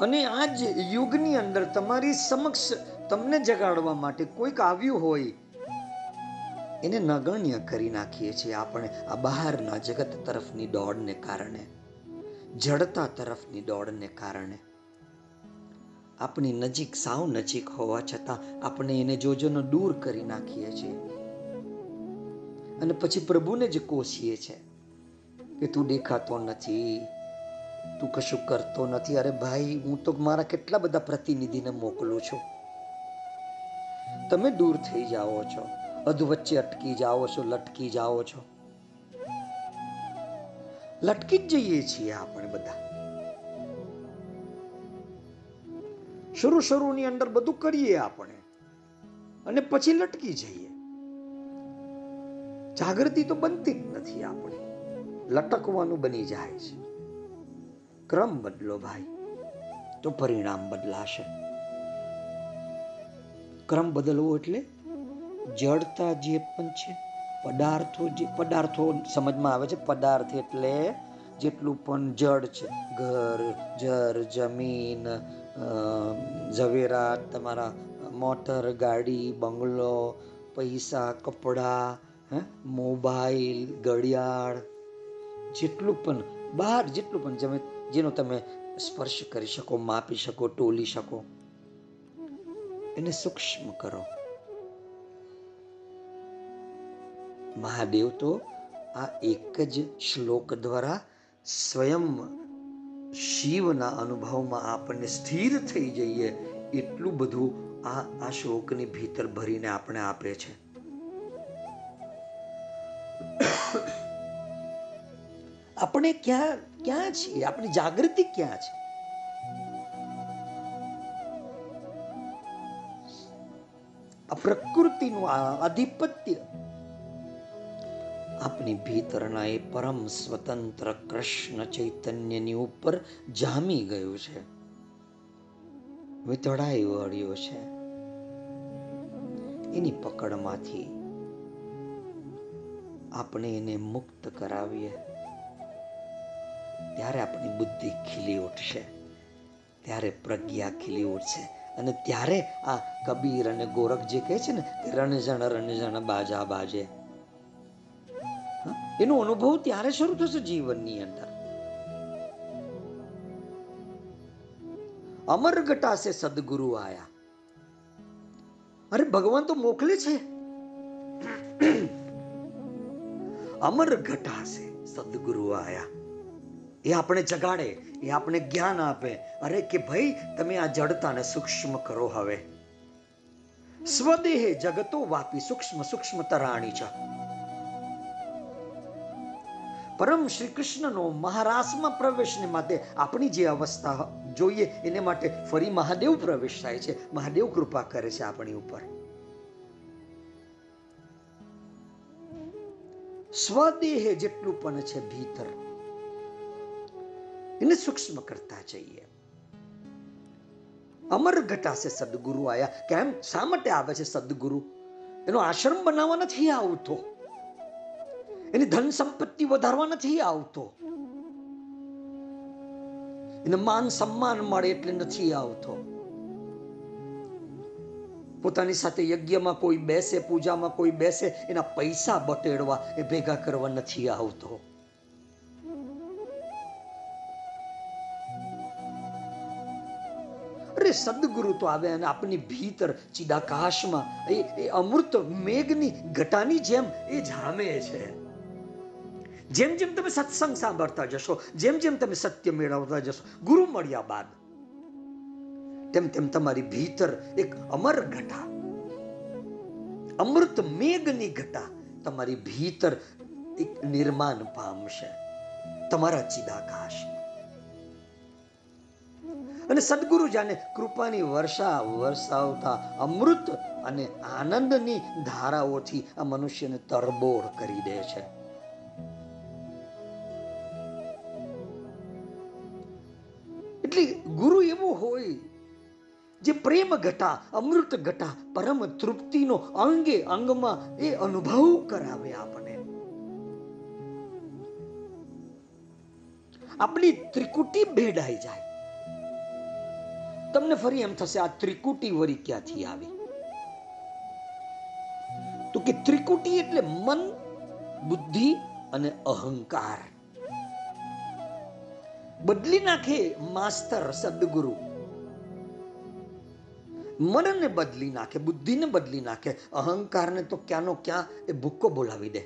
અને આ જ યુગની અંદર તમારી સમક્ષ તમને જગાડવા માટે કોઈક આવ્યું હોય, એને નગણ્ય કરી નાખીએ છીએ આપણે આ બહારના જગત તરફની દોડને કારણે. જડતા તરફની દોડને કારણે. આપણી નજીક સાવ નજીક હોવા છતાં આપણે એને જોજોનો દૂર કરી નાખીએ છીએ. અને પછી પ્રભુને જ કોસીએ છે કે તું દેખાતો નથી, તું કશું કરતો નથી. અરે ભાઈ, હું તો મારા કેટલા બધા પ્રતિનિધિને મોકલું છું. તમે દૂર થઈ જાઓ છો, અધવચ્ચે અટકી જાઓ છો, લટકી જાઓ છો. લટકી જ જઈએ છીએ આપણે બધા. શરૂ શરૂની અંદર બધું કરીએ આપણે અને પછી લટકી જઈએ. જાગૃતિ તો બનતી જ નથી આપણે. લટકવાનું બની જાય છે. ક્રમ બદલો ભાઈ, તો પરિણામ બદલાશે. ક્રમ બદલવો એટલે જડતા જે પણ છે પદાર્થો જે પદાર્થો સમજમાં આવે છે, પદાર્થ એટલે જેટલું પણ જડ છે. ઘર, જર, જમીન ઝવેરાત, તમારા મોટર, ગાડી, બંગલો, પૈસા, કપડાં, હે, મોબાઈલ, ઘડિયાળ, જેટલું પણ બહાર જેટલું પણ તમે જેનો તમે સ્પર્શ કરી શકો, માપી શકો, ટોલી શકો. એને સૂક્ષ્મ કરો. મહાદેવ તો આ એક જ શ્લોક દ્વારા સ્વયં શિવના અનુભવમાં આપણને સ્થિર થઈ જઈએ એટલું બધું આ આ શ્લોકની ભીતર ભરીને આપણે આપે છે. આપણે ક્યાં ક્યાં છીએ? આપણી જાગૃતિ ક્યાં છે? આ પ્રકૃતિનું આધિપત્ય આપની ભીતરના એ પરમ સ્વતંત્ર કૃષ્ણ ચૈતન્યની ઉપર જામી ગયું છે વિતળાઈ વળ્યો છે એની પકડમાંથી આપણે એને મુક્ત કરાવીએ ત્યારે આપણી બુદ્ધિ ખીલી ઉઠશે ત્યારે પ્રજ્ઞા ખીલી ઉઠશે અને ત્યારે આ કબીર અને ગોરખ જે કહે છે ને રણજણ રણજણ બાજા બાજે એનો અનુભવ ત્યારે શરૂ થશે જીવનની અંદર. અમર ઘટાશે સદગુરુ આયા. અરે, ભગવાન તો મોકલે છે. અમર ઘટાશે સદગુરુ આયા. એ આપણે જગાડે, એ આપણે જ્ઞાન આપે. અરે કે ભાઈ, તમે આ જડતાને સૂક્ષ્મ કરો હવે. સ્વદેહે જગતો વાપી સૂક્ષ્મ સૂક્ષ્મ તરાણી છે. પરમ શ્રી કૃષ્ણનો મહારાસમાં પ્રવેશને માટે આપણી જે અવસ્થા જોઈએ એને માટે ફરી મહાદેવ પ્રવેશ થાય છે. મહાદેવ કૃપા કરે છે આપણી ઉપર. સ્વદેહ જેટલું પણ છે ભીતર, એને સૂક્ષ્મ કરતા જઈએ. અમર ઘટાશે સદગુરુ આયા. કેમ? શા માટે આવે છે સદગુરુ? એનો આશ્રમ બનાવવા નથી આવતો. એની ધન સંપત્તિ વધારવા નથી આવતો. એને માન સન્માન મળે એટલે નથી આવતો. પોતાની સાથે યજ્ઞમાં કોઈ બેસે, પૂજામાં કોઈ બેસે, એના પૈસા બટેડવા એ ભેગા કરવા નથી આવતો. અરે સદગુરુ તો આવે અને આપની ભીતર ચિદાકાશમાં, એ અમૃત મેઘની ઘટાની જેમ એ જામે છે. જેમ જેમ તમે સત્સંગ સાંભળતા જશો, જેમ જેમ તમે સત્ય મેળવતા જશો, ગુરુ મળ્યા બાદ તેમ તેમ તમારી ભીતર એક અમર ઘટા, અમૃત મેઘની ઘટા તમારી ભીતર એક નિર્માણ પામશે, તમારા ચિદાકાશ. અને સદગુરુ જાને કૃપાની વર્ષા વરસાવતા અમૃત અને આનંદની ધારાઓથી આ મનુષ્યને તરબોળ કરી દે છે. એટલે ગુરુ એવો હોય જે પ્રેમ ઘટા, અમૃત ઘટા, પરમ તૃપ્તિનો અંગે અંગમાં એ અનુભવ કરાવે આપણે. આપણી ત્રિકુટી ભેડાઈ જાય. તમને ફરી એમ થશે, આ ત્રિકુટી વરી ક્યાંથી આવી? તો કે ત્રિકુટી એટલે મન, બુદ્ધિ અને અહંકાર. બદલી નાખે માસ્તર સદગુરુ મનને બદલી નાખે બુદ્ધિને બદલી નાખે અહંકારને તો ક્યાંનો ક્યાં એ ભૂક્કો બોલાવી દે.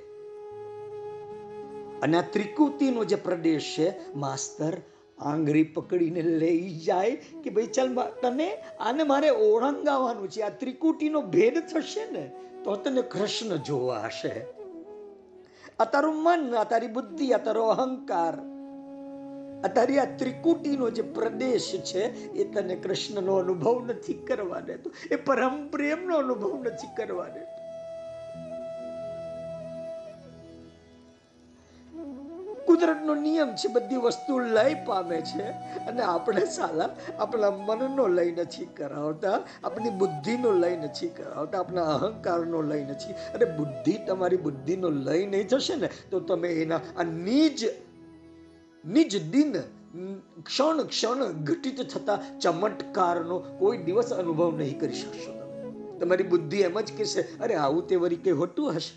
અને આ ત્રિકુટીનો જે પ્રદેશ છે, માસ્તર આંગળી પકડીને લઈ જાય કે ભાઈ ચાલ તને આને મારે ઓળંગાવાનું છે, આ ત્રિકુટીનો ભેદ થશે ને, તો તને કૃષ્ણ જોવા હશે. આ તારું મન, આ તારી બુદ્ધિ, આ તારો અહંકાર આ આ ત્રિકુટીનો જે પ્રદેશ છે એ તને કૃષ્ણનો અનુભવ નથી કરવા દેતો. એ પરમ પ્રેમનો અનુભવ નથી કરવા દેતો. કુદરતનો નિયમ છે, બધી વસ્તુ લય પામે છે અને આપણે સાલા આપણા મનનો લય નથી કરાવતા, આપણી બુદ્ધિનો લય નથી કરાવતા, આપણા અહંકારનો લય નથી. અને બુદ્ધિ તમારી બુદ્ધિનો લય નહીં થશે ને, તો તમે એના આ નિજ નિજ દિન ક્ષણ ક્ષણ ઘટિત થતા ચમત્કારનો કોઈ દિવસ અનુભવ નહીં કરી શકશો તમારી બુદ્ધિ એમ જ કહેશે, અરે, આવું તે વળી કંઈ હોતું હશે?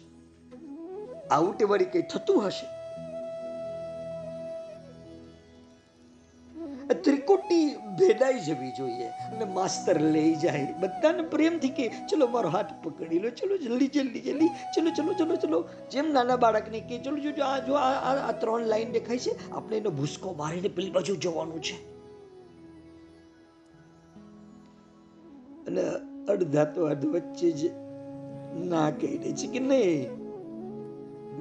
આવું તે વળી કંઈ થતું હશે? ત્રિકુટી ભેદાઈ જવી જોઈએ અને માસ્તર લઈ જાય. બધાને પ્રેમથી કે, ચલો, મારો હાથ પકડી લો, ચલો, જલ્દી જલ્દી જલ્દી, ચલો ચલો ચલો ચલો. જેમ નાના બાળકને કે, ચલો, જો આ જો, આ ત્રણ લાઈન દેખાય છે, આપણે એનો ભૂસકો મારીને પેલી બાજુ જવાનું છે. અને અડધા તો અર્ધ વચ્ચે જ ના કહી દે છે કે, નહીં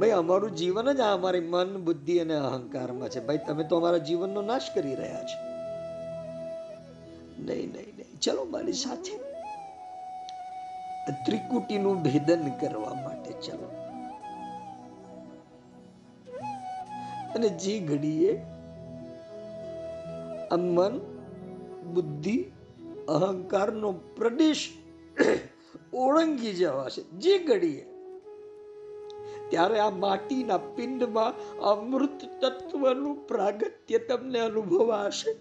ભાઈ, અમારું જીવન જ આ અમારી મન, બુદ્ધિ અને અહંકારમાં છે. ભાઈ, તમે તો અમારા જીવનનો નાશ કરી રહ્યા છો. નહીં નહીં નહીં. ચલો મારી સાથે ત્રિકુટીનું ભેદન કરવા માટે ચલો. અને જે ઘડીએ આ મન, બુદ્ધિ, અહંકારનો પ્રદેશ ઓળંગી જવાશે જે ઘડીએ ત્યારે આ માટીના પિંડમાં અમૃત તત્વનું પ્રાગત્ય તમને અનુભવાશે.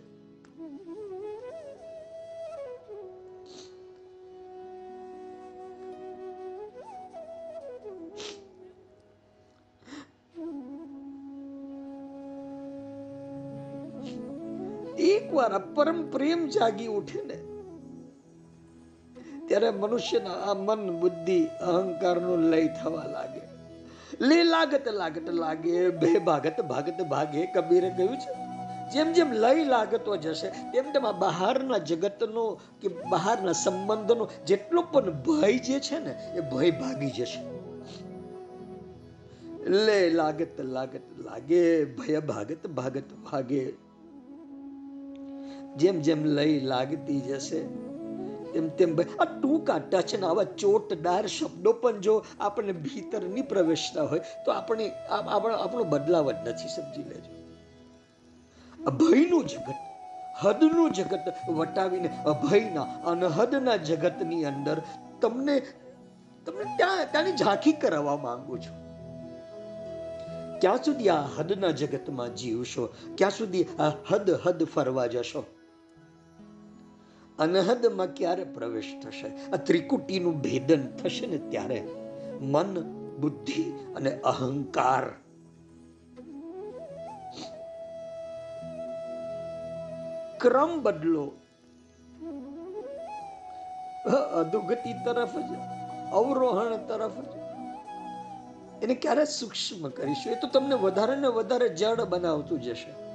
એકવાર પરમ પ્રેમ જાગી ઉઠે ને, ત્યારે મનુષ્યના આ મન બુદ્ધિ અહંકારનું લય થવા લાગે. લે લાગત લાગત લાગે બે ભાગત ભાગત ભાગે કબીરે કહ્યું છે જેમ જેમ લય લાગતો જશે તેમ તેમ આ બહારના જગતનો કે બહારના સંબંધનો જેટલો પણ ભય જે છે ને, એ ભય ભાગી જશે. લે લાગત લાગત લાગે, ભય ભાગત ભાગત ભાગે. જેમ જેમ લય લાગતી જશે તેમ તેમ આ ટૂંકા ટચ આવા ચોટદાર શબ્દો પણ જો આપણને ભીતર નહીં પ્રવેશતા હોય, તો આપણે આપણો બદલાવ જ નથી, સમજી લેજો. અભયનું જગત, હદનું જગત વટાવીને અભયના અનહદના જગતની અંદર તમને તમને ત્યાં ત્યાંની ઝાંખી કરાવવા માંગુ છું. ક્યાં સુધી આ હદના જગતમાં જીવશો? ક્યાં સુધી આ હદ હદ ફરવા જશો? અનહદમાં ક્યારે પ્રવેશ થશે? આ ત્રિકુટીનું ભેદન થશે ને ત્યારે મન, બુદ્ધિ અને અહંકાર. ક્રમ બદલો. અધોગતિ તરફ જ, અવરોહણ તરફ જ. એને ક્યારે સૂક્ષ્મ કરીશું? એ તો તમને વધારે ને વધારે જડ બનાવતું જશે.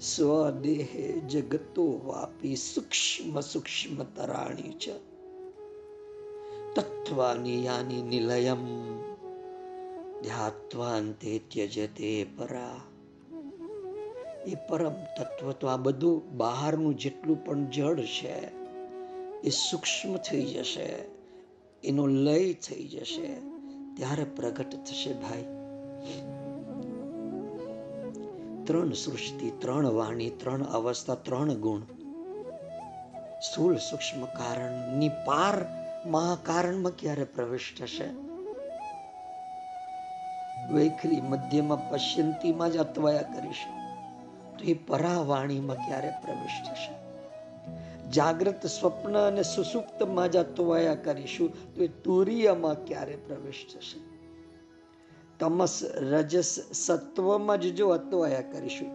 સ્વદેહે જગતો વાપી સૂક્ષ્મ સૂક્ષ્મ તરાણી છે. તત્વાની યાની નિલયમ ધ્યાત્વાંતે ત્યજતે પરા. એ પરમ તત્વ તો આ બધું બહારનું જેટલું પણ જળ છે, એ સૂક્ષ્મ થઈ જશે, એનો લય થઈ જશે, ત્યારે પ્રગટ થશે ભાઈ. ત્રણ સૃષ્ટિ, ત્રણ વાણી, ત્રણ અવસ્થા, ત્રણ ગુણ. સ્થૂળ સૂક્ષ્મ કારણની પાર મહાકારણમાં ક્યારે પ્રવેશ થશે? વૈખરી મધ્યમાં પશ્યંતીમાં જ અતવાયા કરીશું. તો એ પરાવાણીમાં ક્યારે પ્રવેશ થશે? જાગ્રત સ્વપ્ન અને સુસુપ્તમાં જ અતવાયા કરીશું. તો એ તુરિયમાં ક્યારે પ્રવેશ થશે? તમસ રજસ સત્વમાં જ જો અતવાયા કરીશું.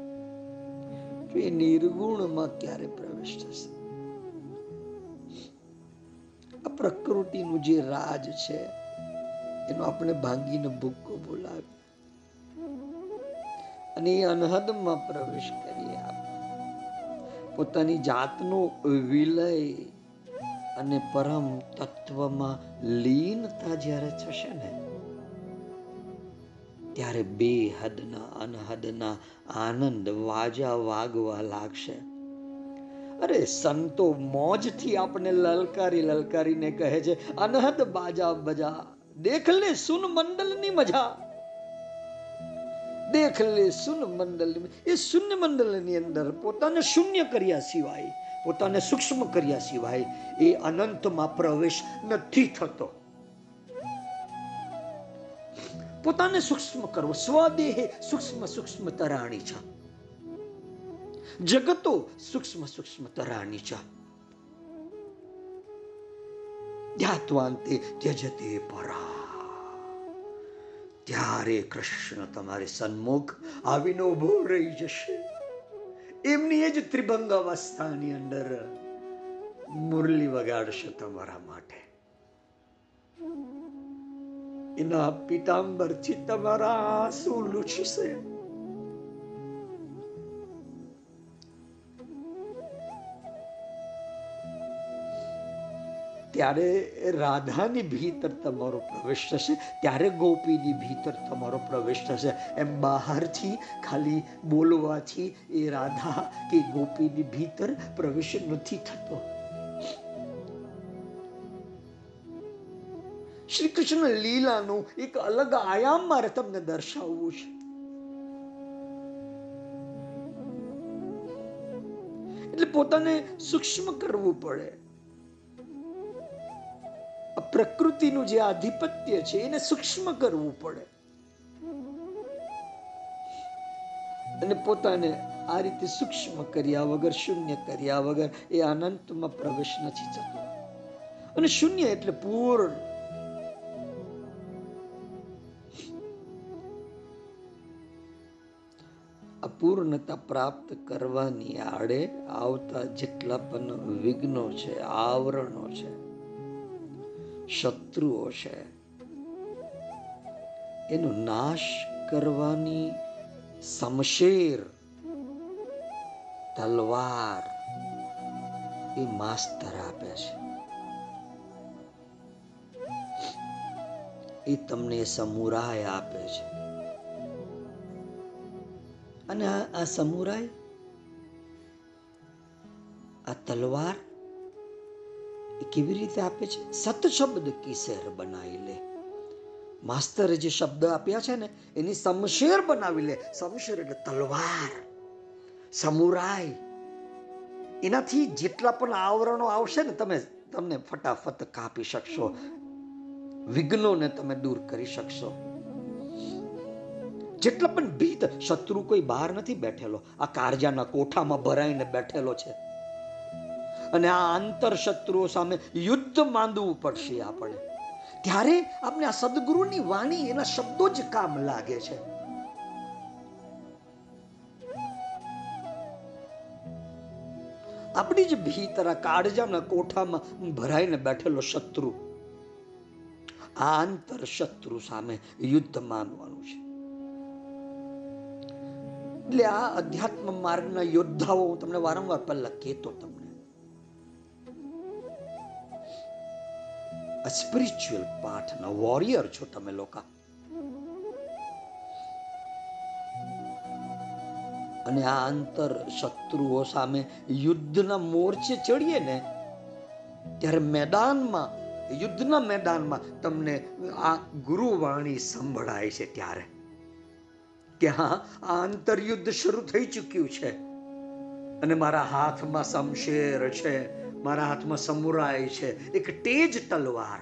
તો એ નિર્ગુણમાં ક્યારે પ્રવેશ થશે? આ પ્રકૃતિનું જે રાજ છે, એનો આપણે ભાંગીને ભૂક્કો બોલાવી અને એ અનહદમાં પ્રવેશ કરીએ પોતાની જાતનો વિલય અને પરમ તત્વમાં લીનતા જ્યારે થશે ને ત્યારે બેહદના અનહદના આનંદ વાજા વાગવા લાગશે. અરે સંતો મોજથી આપણે લલકારી લલકારીને કહે છે, અનહદ બાજા બજા, દેખ લે સુન મંડલની મજા. દેખ લે સુન મંડલ એ શૂન્ય મંડલની અંદર પોતાને શૂન્ય કર્યા સિવાય, પોતાને સૂક્ષ્મ કર્યા સિવાય એ અનંતમાં પ્રવેશ નથી થતો. પોતાને સૂક્ષ્મ કરવો. સ્વદેહે સૂક્ષ્મ સૂક્ષ્મ તરાણી છે. જગતો સૂક્ષ્મ સૂક્ષ્મ તરાણી છે. ધ્યાત્વાંતે ત્યજતે પરા. ત્યારે કૃષ્ણ તમારી સન્મુખ આવીને ઊભો રહી જશે. એમની એ જ ત્રિભંગ અવસ્થાની અંદર મુરલી વગાડશે તમારા માટે. એના પિતાંબરથી તમારા આંસુ લૂછશે ત્યારે રાધાની ભીતર તમારો પ્રવેશ થશે ત્યારે ગોપીની ભીતર તમારો પ્રવેશ થશે એમ બહારથી ખાલી બોલવાથી એ રાધા કે ગોપીની ભીતર પ્રવેશ નથી થતો શ્રી કૃષ્ણ લીલાનું એક અલગ આયામ મારે તમને દર્શાવવું છે. એટલે પોતાને સૂક્ષ્મ કરવું પડે. પ્રકૃતિનું જે આધિપત્ય છે, એને સૂક્ષ્મ કરવું પડે. અને પોતાને આ રીતે સૂક્ષ્મ કર્યા વગર, શૂન્ય કર્યા વગર એ અનંતમાં પ્રવેશ નથી થતો. અને શૂન્ય એટલે પૂર્ણ. અપૂર્ણતા પ્રાપ્ત કરવાની આડે આવતા જેટલા પણ વિઘ્નો છે, આવરણો છે, શત્રુઓ છે, એનો નાશ કરવાની સમશેર, તલવાર એ માસ્તર આપે છે. એ તમને સમુરાય આપે છે. અને આ સમુરાય આ તલવાર, એ કેવી રીતે આપે છે? સત શબ્દ કી બનાવી લે. માસ્તરે જે શબ્દ આપ્યા છે ને, એની સમશેર બનાવી લે. સમશેર એટલે તલવાર સમુરાય એનાથી જેટલા પણ આવરણો આવશે ને, તમે તમને ફટાફટ કાપી શકશો. વિઘ્નોને તમે દૂર કરી શકશો. જેટલા પણ ભીત શત્રુ કોઈ બહાર નથી બેઠેલો, આ કારજાના કોઠામાં ભરાઈને બેઠેલો છે. અને આ આંતર શત્રુઓ સામે યુદ્ધ માંડવું પડશે આપણે. ત્યારે આપણે આ સદગુરુની વાણી, એના શબ્દો જ કામ લાગે છે. આપણી જ ભીતર કાળજાના કોઠામાં ભરાઈને બેઠેલો શત્રુ, આ આંતર શત્રુ સામે યુદ્ધ માનવાનું છે. એટલે આ અધ્યાત્મ માર્ગના યોદ્ધાઓ હું તમને વારંવાર પહેલા કહેતો તમને. સ્પિરિચ્યુઅલ પાઠના વોરિયર છો તમે લોકો. અને આ અંતર શત્રુઓ સામે યુદ્ધના મોરચે ચડીએ ને, ત્યારે મેદાનમાં, યુદ્ધના મેદાનમાં તમને આ ગુરુવાણી સંભળાય છે ત્યારે. કે હા આ આંતરયુદ્ધ શરૂ થઈ ચૂક્યું છે. અને મારા હાથમાં સમશેર છે, મારા હાથમાં સમુરાય છે, એક તેજ તલવાર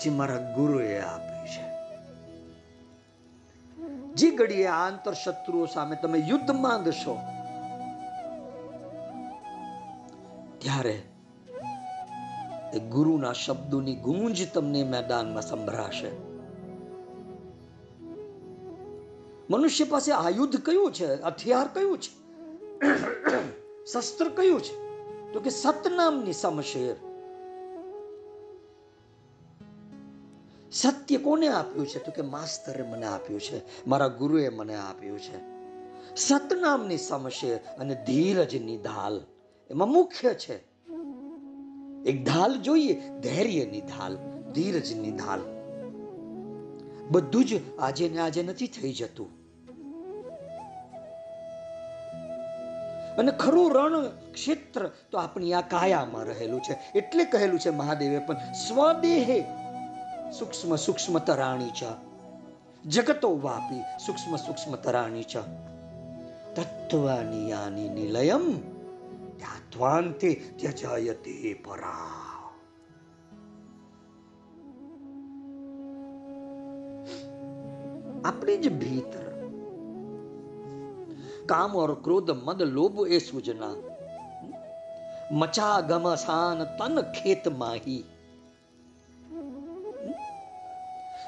જે મારા ગુરુએ આપી છે. જે ઘડીએ આ આંતર શત્રુઓ સામે તમે યુદ્ધ માંગશો, ત્યારે એ ગુરુના શબ્દોની ગુંજ તમને મેદાનમાં સંભળાશે. મનુષ્ય પાસે આયુધ કયું છે? હથિયાર કયું છે? શસ્ત્ર કયું છે? તો કે સતનામની સમશેર. સત્ય કોને આપ્યું છે? તો કે માસ્તરે મને આપ્યું છે. મારા ગુરુએ મને આપ્યું છે. સતનામની સમશેર અને ધીરજની ઢાલ એમાં મુખ્ય છે. એક ઢાલ જોઈએ, ધૈર્યની ઢાલ ધીરજની ઢાલ બધું જ આજે ને આજે નથી થઈ જતું. અને ખરું રણ ક્ષેત્ર તો આપણી આ કાયામાં રહેલું છે. એટલે કહેલું છે મહાદેવે, પણ સ્વદેહે સૂક્ષ્મ સૂક્ષ્મ તરાણી છે. જગતો વાપી સૂક્ષ્મ સૂક્ષ્મ તરાણી છે. તત્વનિયાની નિલયમ ધ્યાત્વાંતે ત્યજાયતે પરા. આપણી જ ભીતર કામ और क्रोध मद लोभ ए सूजना मचा गमसान तन खेत माही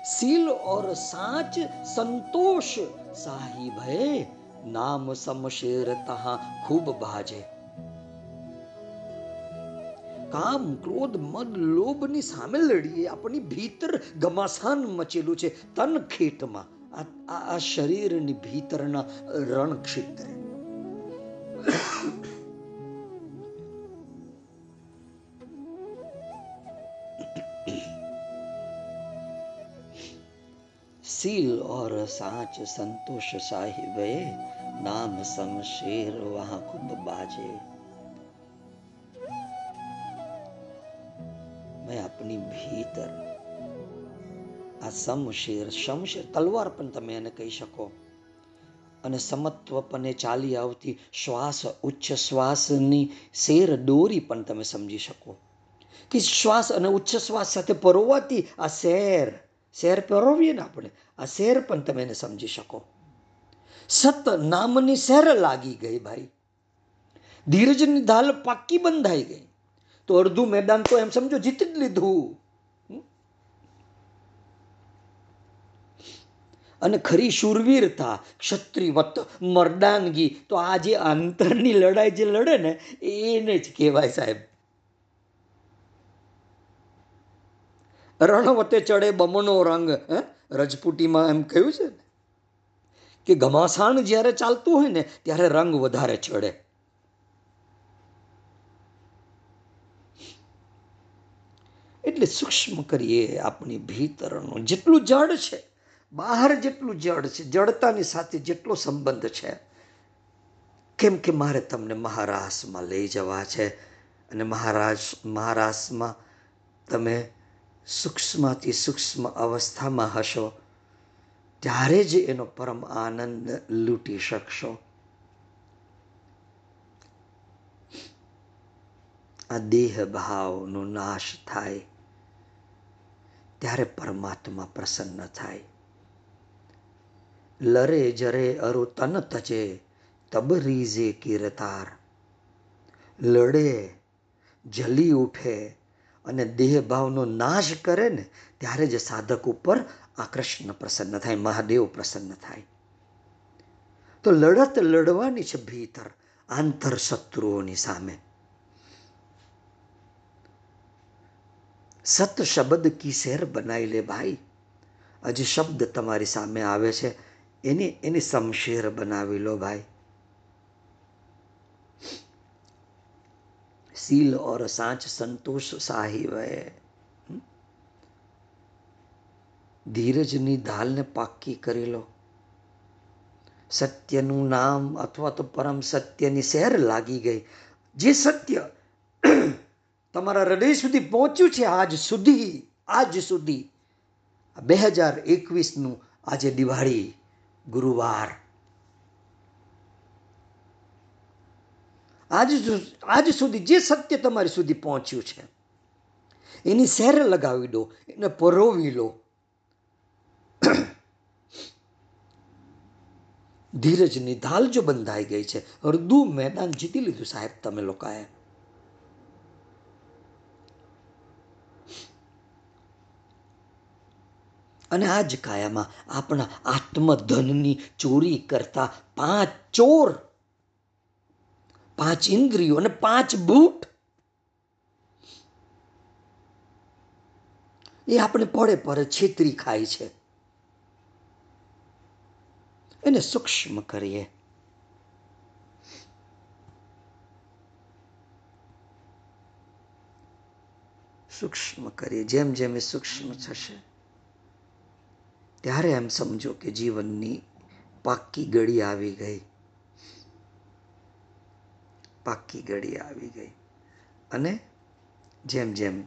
सील और साच संतोष साही भय नाम समशेर तहा खूब बाजे કામ ક્રોધ મદ લોભની સામે લડીએ આપણી ભીતર ગમાસાન મચેલું છે તન ખેતમાં આ આ શરીરની ભીતરના રણક્ષેત્રે सील और साच संतोष साहिब नाम समशेर वहां खूब बाजे मैं अपनी भीतर આ સમશેર શમશેર તલવાર પણ તમે એને કહી શકો. અને સમત્વપણે ચાલી આવતી શ્વાસ, ઉચ્ચ શ્વાસની શેર દોરી પણ તમે સમજી શકો. કે શ્વાસ અને ઉચ્ચ શ્વાસ સાથે પરોવાતી આ શેર શેર પરોવીએ ને આપણે, આ શેર પણ તમે એને સમજી શકો. સત નામની શેર લાગી ગઈ ભાઈ. ધીરજની ધાલ પાકી બંધાઈ ગઈ. તો અડધું મેદાન તો એમ સમજો જીતી જ લીધું. અને ખરી શૂરવીરતા ક્ષત્રિવત મર્દાનગી તો આ જે અંતરની લડાઈ જે લડે ને, એને જ કહેવાય સાહેબ. રણવતે ચડે બમનો રંગ, હે? રજપૂટીમાં એમ કહ્યું છે ને, કે ઘમાસાણ જ્યારે ચાલતું હોય ને, ત્યારે રંગ વધારે ચડે. એટલે સૂક્ષ્મ કરીએ આપણી ભીતરનું. જેટલું જડ છે બહાર જેટલું જડ છે, જડતાની સાથે જેટલો સંબંધ છે, કેમ કે મારે તમને મહારાષ્ટ્રમાં લઈ જવા છે અને મહારાજ મહારાષ્ટ્રમાં તમે સૂક્ષ્મથી સૂક્ષ્મ અવસ્થામાં હશો, ત્યારે જ એનો પરમ આનંદ લૂંટી શકશો. આ દેહ ભાવનો નાશ થાય, ત્યારે પરમાત્મા પ્રસન્ન થાય. લરે જરે અરુ તન તજે તબરીઝે કિરતાર. લડે, જલી ઉઠે અને દેહ ભાવનો નાશ કરે ને, ત્યારે જ સાધક ઉપર આ કૃષ્ણ પ્રસન્ન થાય, મહાદેવ પ્રસન્ન થાય. તો લડત લડવાની છે ભીતર, આંતર શત્રુઓની સામે. સત શબ્દ કી બનાવી લે ભાઈ. હજી શબ્દ તમારી સામે આવે છે. એની એની સમશેર બનાવી લો ભાઈ सील और सांच संतोष साहिब ધીરજની ધાલને પાકી કરી લો સત્યનું નામ અથવા તો પરમ સત્યની શેર લાગી ગઈ જે સત્ય તમારા હૃદય સુધી પહોંચ્યું છે આજ સુધી આજ સુધી બે હજાર એકવીસનું આજે દિવાળી ગુરુવાર. આજ આજ સુધી જે સત્ય તમારી સુધી પહોંચ્યું છે, એની સેર લગાવી દો, એને પરોવી લો. ધીરજની ધાલ જો બંધાઈ ગઈ છે અડધું મેદાન જીતી લીધું સાહેબ તમે લોકોએ. અને આ જ કાયામાં આપણા આત્મધનની ચોરી કરતા પાંચ ચોર, પાંચ ઇન્દ્રિયો અને પાંચ બૂટ. એ આપણે પડે પડે છેતરી ખાય છે. એને સૂક્ષ્મ કરીએ. સૂક્ષ્મ કરીએ, જેમ જેમ એ સૂક્ષ્મ થશે. ત્યારે એમ સમજો કે જીવનની પાક્કી ગળી આવી ગઈ. પાક્કી ગળી આવી ગઈ. અને જેમ જેમ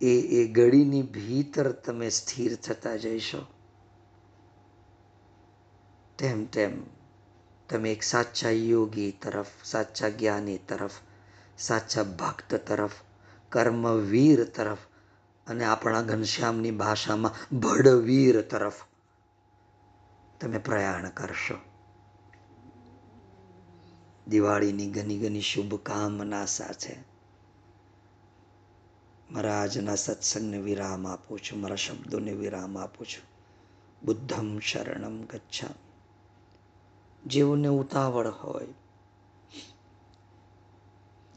એ એ ગળીની ભીતર તમે સ્થિર થતા જઈશો, તેમ તેમ તમે એક સાચા યોગી તરફ, સાચા જ્ઞાની તરફ, સાચા ભક્ત તરફ, કર્મવીર તરફ અને આપણા ઘનશ્યામની ભાષામાં ભડવીર તરફ તમે પ્રયાણ કરશો. દિવાળીની ઘણી ઘણી શુભકામના સાથે મારા આજના સત્સંગને વિરામ આપું છું, મારા શબ્દોને વિરામ આપું છું. બુદ્ધમ શરણમ ગચ્છા જેઓને ઉતાવળ હોય.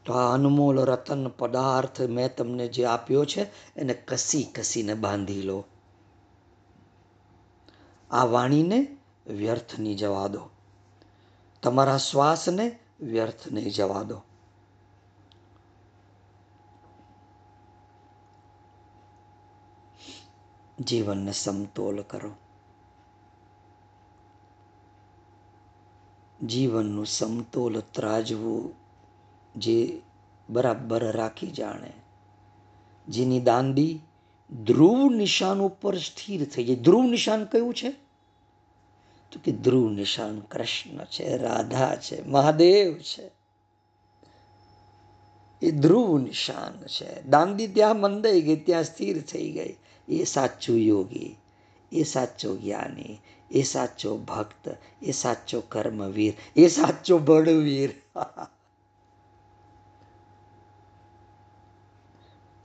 તો આ અનમોલ રતન પદાર્થ મેં તમને જે આપ્યો છે, એને કસી કસીને બાંધી લો. આ વાણીને વ્યર્થ નહીં જવા દો. તમારા શ્વાસને વ્યર્થ નહીં જવા દો. જીવનને સમતોલ કરો. જીવનનું સમતોલ ત્રાજવું જે બરાબર રાખી જાણે. જેની દાંડી ધ્રુવ નિશાન ઉપર સ્થિર થઈ જાય. ધ્રુવ નિશાન કયું છે? તો કે ધ્રુવ નિશાન કૃષ્ણ છે, રાધા છે, મહાદેવ છે. એ ધ્રુવ નિશાન છે. દાંડી ત્યાં મંદાઈ ગઈ, ત્યાં સ્થિર થઈ ગઈ. એ સાચું યોગી, એ સાચો જ્ઞાની, એ સાચો ભક્ત, એ સાચો કર્મવીર, એ સાચો બળવીર.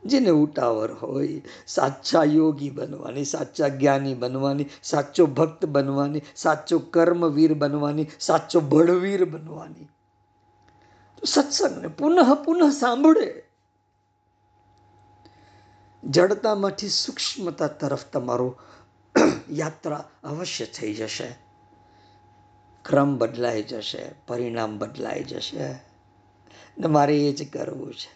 જેને ઉતાવળ હોય, સાચા યોગી બનવાની, સાચા જ્ઞાની બનવાની, સાચો ભક્ત બનવાની, સાચો કર્મવીર બનવાની, સાચો બળવીર બનવાની. સત્સંગને પુનઃ પુનઃ સાંભળે. જડતામાંથી સૂક્ષ્મતા તરફ તમારો યાત્રા અવશ્ય થઈ જશે. ક્રમ બદલાઈ જશે, પરિણામ બદલાઈ જશે. ને મારે એ જ કરવું છે.